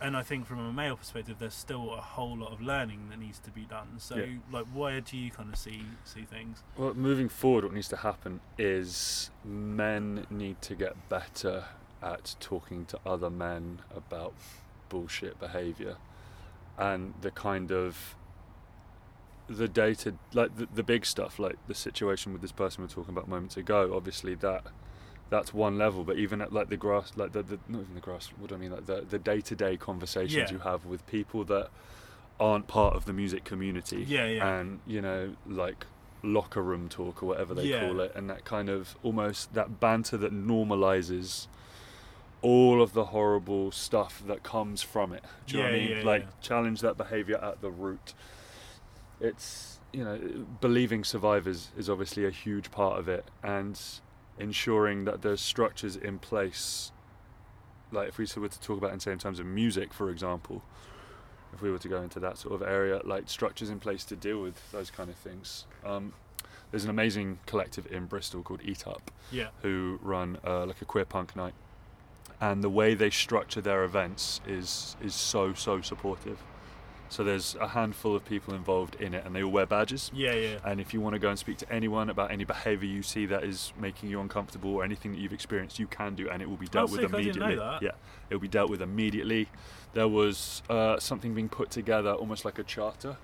and I think from a male perspective, there's still a whole lot of learning that needs to be done. So, Yeah. like, where do you kind of see see things? Well, moving forward, what needs to happen is men need to get better at talking to other men about bullshit behavior and the kind of the data like the, the big stuff like the situation with this person we are talking about moments ago obviously that that's one level but even at like the grass like the, the not even the grass what do i mean like the, the day-to-day conversations Yeah. you have with people that aren't part of the music community Yeah, yeah. and you know like locker room talk or whatever they Yeah. call it and that kind of almost that banter that normalizes all of the horrible stuff that comes from it do you know what i mean yeah, like yeah. challenge that behavior at the root it's you know believing survivors is obviously a huge part of it and ensuring that there's structures in place. Like if we were to talk about in in terms of music for example if we were to go into that sort of area like structures in place to deal with those kind of things. Um, there's an amazing collective in bristol called eat up yeah, who run uh, like a queer punk night, and the way they structure their events is is so so supportive. So there's a handful of people involved in it, and they all wear badges. yeah, yeah, And if you want to go and speak to anyone about any behaviour you see that is making you uncomfortable or anything that you've experienced, you can do, and it will be dealt Oh, with sick, I didn't know immediately. that. Yeah, it will be dealt with immediately. There was uh, something being put together, almost like a charter,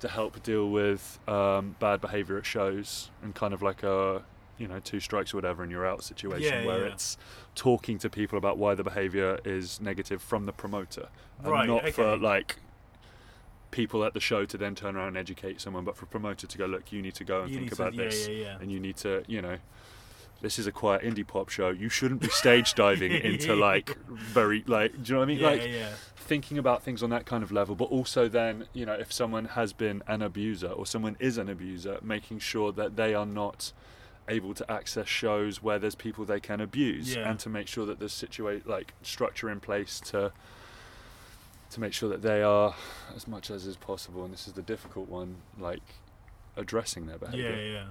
to help deal with um, bad behaviour at shows, and kind of like a you know two strikes or whatever and you're out situation Yeah, where yeah. it's talking to people about why the behaviour is negative from the promoter, and Right, not for okay. like people at the show to then turn around and educate someone, but for a promoter to go, look, you need to go and You think need to- about yeah, this, yeah, yeah. and you need to, you know, this is a quiet indie pop show. You shouldn't be stage diving into like very like, do you know what I mean? like thinking about things on that kind of level, but also then, you know, if someone has been an abuser or someone is an abuser, making sure that they are not able to access shows where there's people they can abuse and to make sure that there's situate like structure in place to to make sure that they are as much as is possible and this is the difficult one like addressing their behavior yeah, yeah.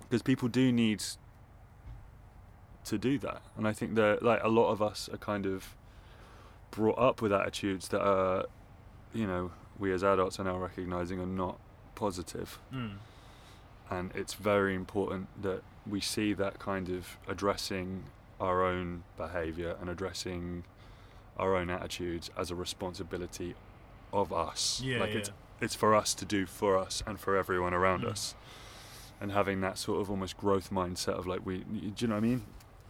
because people do need to do that and i think that like a lot of us are kind of brought up with attitudes that are you know we as adults are now recognizing are not positive Mm. and it's very important that we see that kind of addressing our own behavior and addressing our own attitudes as a responsibility of us Yeah, like yeah. it's it's for us to do for us and for everyone around Mm. us and having that sort of almost growth mindset of like we do you know what i mean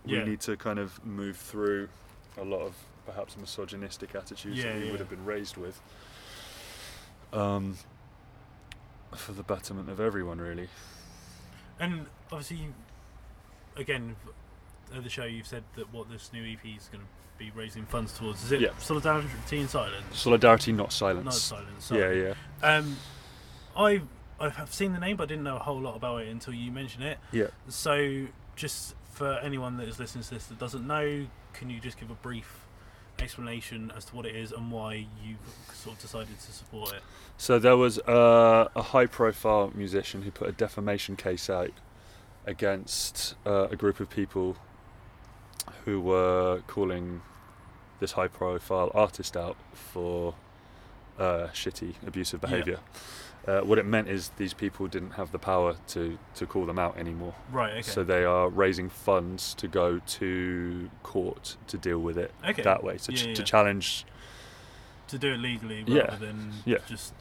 we Yeah. need to kind of move through a lot of perhaps misogynistic attitudes Yeah, that we would have been raised with um, for the betterment of everyone really And obviously, again, at the show, you've said that what this new EP is going to be raising funds towards is it Yeah. solidarity in silence, solidarity not silence not silence. yeah sorry. yeah Um, I I have seen the name, but I didn't know a whole lot about it until you mentioned it. yeah So, just for anyone that is listening to this that doesn't know, can you just give a brief explanation as to what it is and why you sort of decided to support it? So there was uh, a high-profile musician who put a defamation case out against uh, a group of people who were calling this high-profile artist out for uh, shitty, abusive Yeah. behaviour. Uh, what it meant is these people didn't have the power to, to call them out anymore. Right. Okay. So they are raising funds to go to court to deal with it okay. that way, so ch- Yeah, to challenge to do it legally Yeah, rather than yeah. just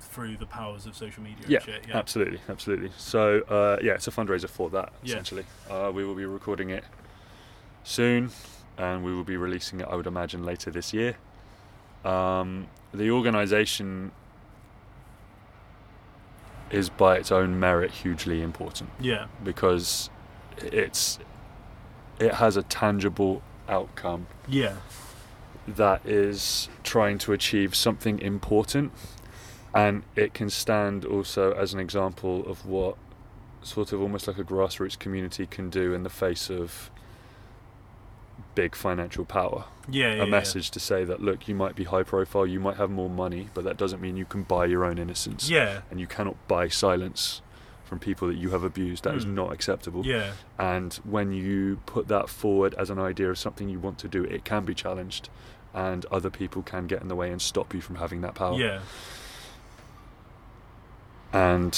through the powers of social media Yeah, and shit. Yeah. Absolutely, absolutely. So uh, yeah, it's a fundraiser for that Yeah. essentially. Uh, we will be recording it soon, and we will be releasing it. I would imagine later this year. Um, the organisation is by its own merit hugely important Yeah. because it's it has a tangible outcome Yeah. that is trying to achieve something important and it can stand also as an example of what sort of almost like a grassroots community can do in the face of big financial power Yeah. yeah a message to say that look you might be high profile you might have more money but that doesn't mean you can buy your own innocence Yeah. and you cannot buy silence from people that you have abused That is Mm. not acceptable Yeah. and when you put that forward as an idea of something you want to do it can be challenged and other people can get in the way and stop you from having that power Yeah. and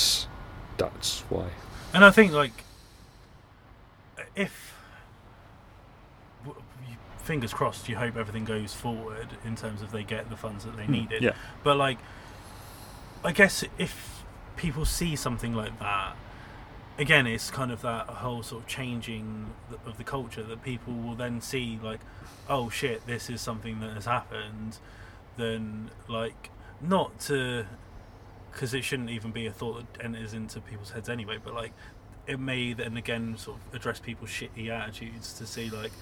that's why And I think like if fingers crossed, you hope everything goes forward in terms of they get the funds that they needed. Hmm. yeah But like, I guess if people see something like that, again, it's kind of that whole sort of changing of the culture that people will then see like, oh shit, this is something that has happened. Then like, not to, because it shouldn't even be a thought that enters into people's heads anyway. But like, it may then again sort of address people's shitty attitudes to see like.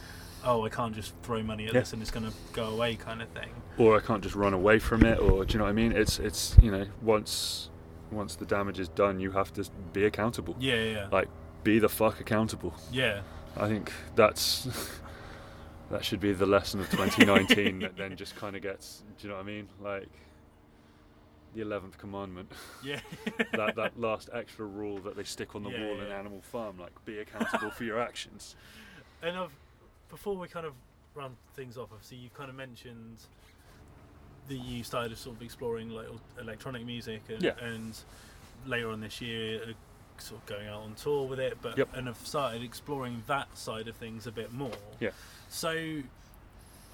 Oh, I can't just throw money at Yeah. this and it's going to go away, kind of thing. or I can't just run away from it or do you know what I mean it's it's you know once once the damage is done you have to be accountable Yeah, yeah. Like- be the fuck accountable yeah. I think that's that should be the lesson of 2019 that then just kind of gets do you know what I mean like the 11th commandment Yeah. that that last extra rule that they stick on the Yeah, wall yeah, in. Animal Farm like be accountable for your actions And I've, before we kind of round things off, obviously you've kind of mentioned that you started sort of exploring like electronic music, and, Yeah. and later on this year, uh, sort of going out on tour with it. But Yep. and have started exploring that side of things a bit more. Yeah. So,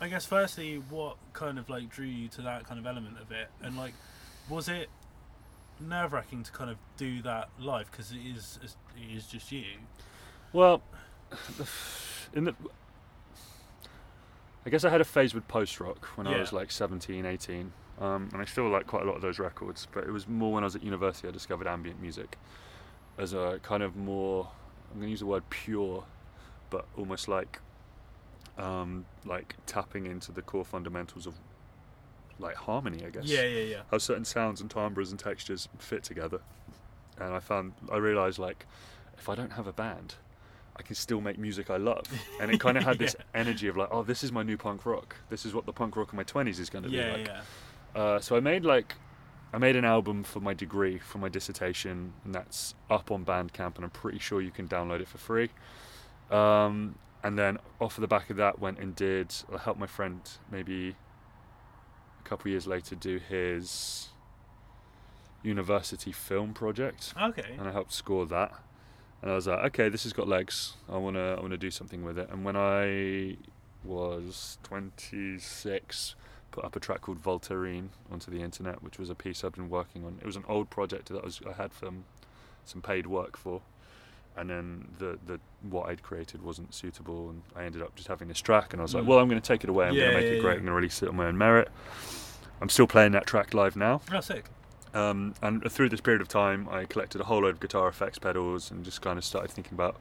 I guess firstly, what kind of like drew you to that kind of element of it, and like, was it nerve wracking to kind of do that live because it is it is just you. Well, in the, I guess I had a phase with post rock when I was like 17, 18, um, and I still like quite a lot of those records. But it was more when I was at university I discovered ambient music as a kind of more. I'm going to use the word pure, but almost like um, like tapping into the core fundamentals of like harmony, I guess Yeah, yeah, yeah. how certain sounds and timbres and textures fit together. And I found I realized like if I don't have a band, I can still make music I love. And it kind of had this Yeah. energy of like, oh, this is my new punk rock. This is what the punk rock of my twenties is going to Yeah, be like. yeah. Uh, so I made like I made an album for my degree for my dissertation, and that's up on Bandcamp, and I'm pretty sure you can download it for free. Um, and then off of the back of that, went and did I helped my friend maybe a couple years later do his university film project, Okay. and I helped score that. And I was like, okay, this has got legs. I wanna I wanna do something with it. And when I was 26, put up a track called Voltairine onto the internet, which was a piece I'd been working on. It was an old project that I was I had some some paid work for, and then the the what I'd created wasn't suitable, and I ended up just having this track. And I was like, Mm. well, I'm going to take it away. I'm Yeah, going to make yeah, it great. yeah. I'm going to release it on my own merit. I'm still playing that track live now. Oh, sick. Um, and through this period of time, I collected a whole load of guitar effects pedals and just kind of started thinking about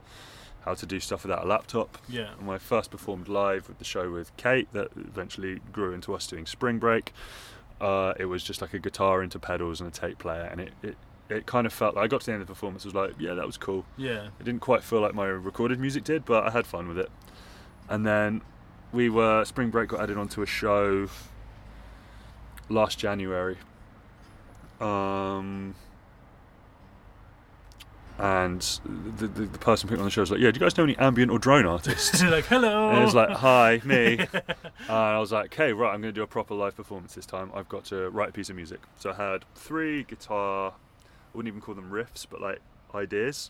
how to do stuff without a laptop. Yeah. And when I first performed live with the show with Kate, that eventually grew into us doing Spring Break, uh, it was just like a guitar into pedals and a tape player, and it, it, it kind of felt like I got to the end of the performance, was like, yeah, that was cool. Yeah. It didn't quite feel like my recorded music did, but I had fun with it. And then we were Spring Break got added onto a show last January. Um, and the, the, the person putting on the show was like, "Yeah, do you guys know any ambient or drone artists?" They're like hello. and it was like, "Hi, me." and I was like, "Okay, right, I'm going to do a proper live performance this time. I've got to write a piece of music." So I had three guitar, I wouldn't even call them riffs, but like ideas,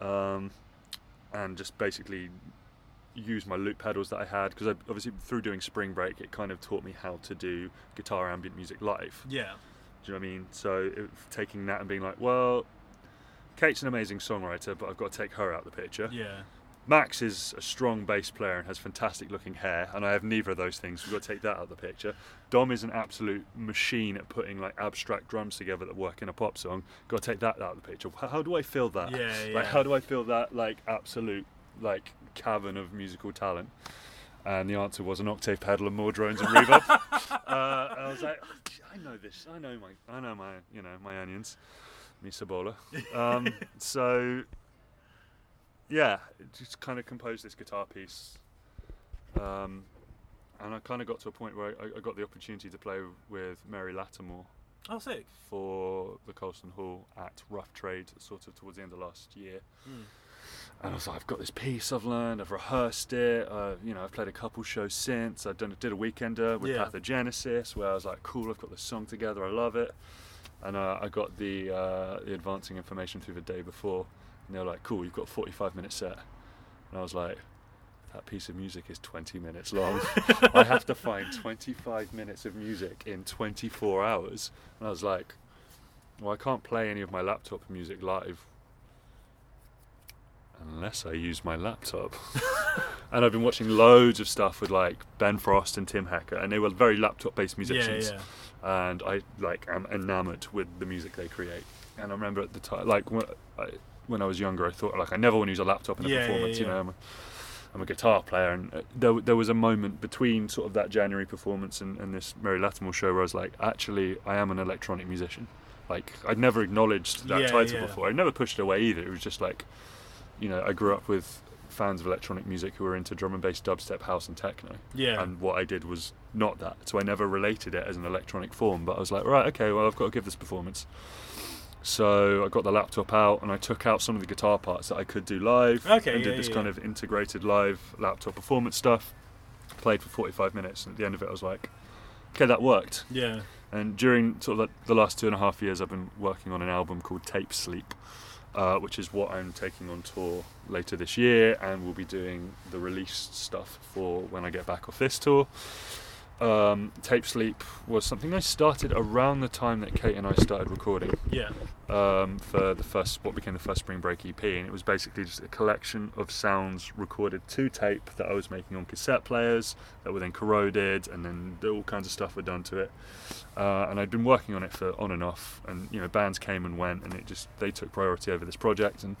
um, and just basically use my loop pedals that I had because obviously through doing Spring Break, it kind of taught me how to do guitar ambient music live. yeah. Do you know what I mean? So it, taking that and being like, well, Kate's an amazing songwriter, but I've got to take her out the picture. Yeah. Max is a strong bass player and has fantastic looking hair, and I have neither of those things. We've got to take that out of the picture. Dom is an absolute machine at putting like abstract drums together that work in a pop song. Got to take that out of the picture. How, how do I feel that? Yeah, yeah. Like, how do I feel that like absolute like cavern of musical talent? And the answer was an octave pedal and more drones and reverb. uh, and I was like, I know this. I know my. I know my. You know my onions. Me Sabola. Um, so yeah, just kind of composed this guitar piece. Um, and I kind of got to a point where I, I got the opportunity to play with Mary Lattimore Oh, sick. for the Colston Hall at Rough Trade, sort of towards the end of last year. Mm. And I was like, I've got this piece I've learned, I've rehearsed it. Uh, you know, I've played a couple shows since. I done did a weekender with Yeah. Pathogenesis where I was like, cool, I've got this song together, I love it. And uh, I got the uh, the advancing information through the day before, and they were like, cool, you've got a 45 minute set. And I was like, that piece of music is 20 minutes long. I have to find 25 minutes of music in 24 hours. And I was like, well, I can't play any of my laptop music live unless I use my laptop. and I've been watching loads of stuff with like Ben Frost and Tim Hecker, and they were very laptop-based musicians. Yeah, yeah. And I like am enamored with the music they create. And I remember at the time, like when I, when I was younger, I thought like I never want to use a laptop in a Yeah, yeah, performance. You know, I'm a, I'm a guitar player, and uh, there there was a moment between sort of that January performance and, and this Mary Lattimore show where I was like, actually, I am an electronic musician. Like I'd never acknowledged that title yeah. before. I never pushed it away either. It was just like, you know, I grew up with fans of electronic music who were into drum and bass, dubstep, house, and techno. Yeah. And what I did was not that. So I never related it as an electronic form. But I was like, right, okay, well, I've got to give this performance. So I got the laptop out and I took out some of the guitar parts that I could do live. Okay, And did this yeah, kind yeah. of integrated live laptop performance stuff. Played for 45 minutes. And at the end of it, I was like, okay, that worked. yeah. And during sort of the, the last two and a half years, I've been working on an album called Tape Sleep, uh, which is what I'm taking on tour later this year, and we'll be doing the release stuff for when I get back off this tour. Um, Tape Sleep was something I started around the time that Kate and I started recording Yeah. Um, for the first what became the first Spring Break EP, and it was basically just a collection of sounds recorded to tape that I was making on cassette players that were then corroded, and then all kinds of stuff were done to it. Uh, and I'd been working on it for on and off, and you know bands came and went, and it just they took priority over this project, and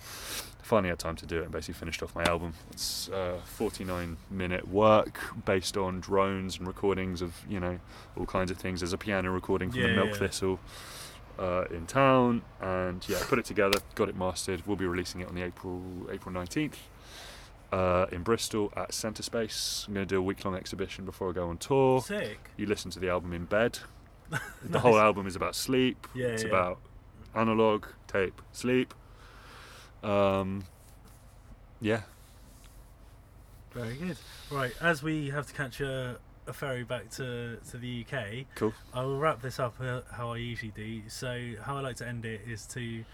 finally had time to do it, and basically finished off my album. It's uh, 49 minute work based on drones and recordings of you know all kinds of things. There's a piano recording from Yeah, the Milk yeah. Thistle uh, in town, and yeah, put it together, got it mastered. We'll be releasing it on the April April nineteenth uh, in Bristol at Centre Space. I'm going to do a week long exhibition before I go on tour. Sick. You listen to the album in bed. The Nice. whole album is about sleep. Yeah, it's yeah. about analog tape, sleep. Um, yeah, Very good. Right, as we have to catch a, a ferry back to, to the UK, cool. I will wrap this up uh, how I usually do. So, how I like to end it is to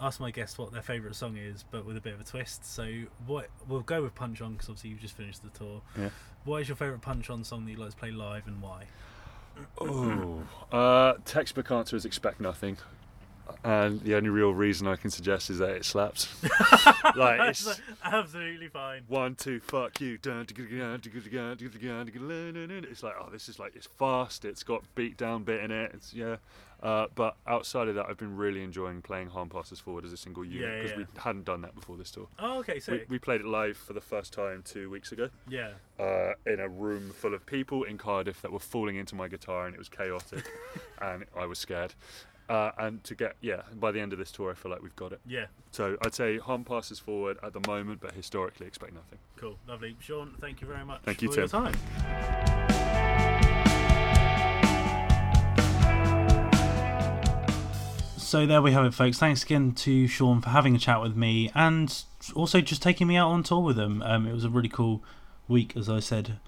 ask my guests what their favourite song is, but with a bit of a twist. So, what we'll go with Punch On because obviously you've just finished the tour. Yeah. What is your favourite Punch On song that you like to play live and why? Oh, uh, textbook answer is expect nothing, and the only real reason I can suggest is that it slaps. like it's absolutely fine. one, two, fuck you. It's like oh, this is like it's fast. It's got beat down bit in it. It's yeah. Uh, but outside of that, I've been really enjoying playing Harm Passes Forward as a single unit because yeah. we hadn't done that before this tour. Oh, okay, We, we played it live for the first time two weeks ago yeah. uh, in a room full of people in Cardiff that were falling into my guitar and it was chaotic and I was scared. Uh, and to get, yeah, by the end of this tour, I feel like we've got it. Yeah. So I'd say Harm passes forward at the moment, but historically expect nothing. Cool. Lovely. Sean, thank you very much Thank you, for your time. So there we have it, folks. Thanks again to Sean for having a chat with me and also just taking me out on tour with him. Um, it was a really cool week, as I said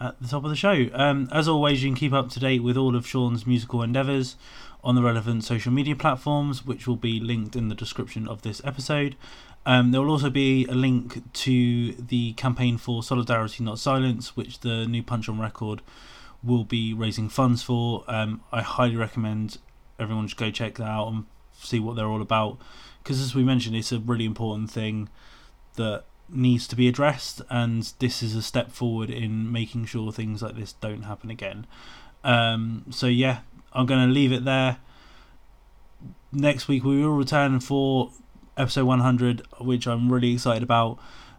at the top of the show. Um, as always, you can keep up to date with all of Sean's musical endeavours on the relevant social media platforms, which will be linked in the description of this episode. Um, there will also be a link to the campaign for Solidarity Not Silence, which the new Punch On record will be raising funds for. Um, I highly recommend everyone just go check that out and see what they're all about. Because as we mentioned, it's a really important thing that needs to be addressed, and this is a step forward in making sure things like this don't happen again. Um, so yeah, I'm going to leave it there. Next week we will return for episode 100, which I'm really excited about.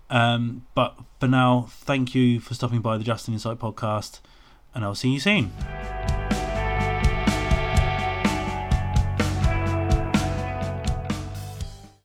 Um, but for now, thank you for stopping by the Justin Insight podcast, and I'll see you soon.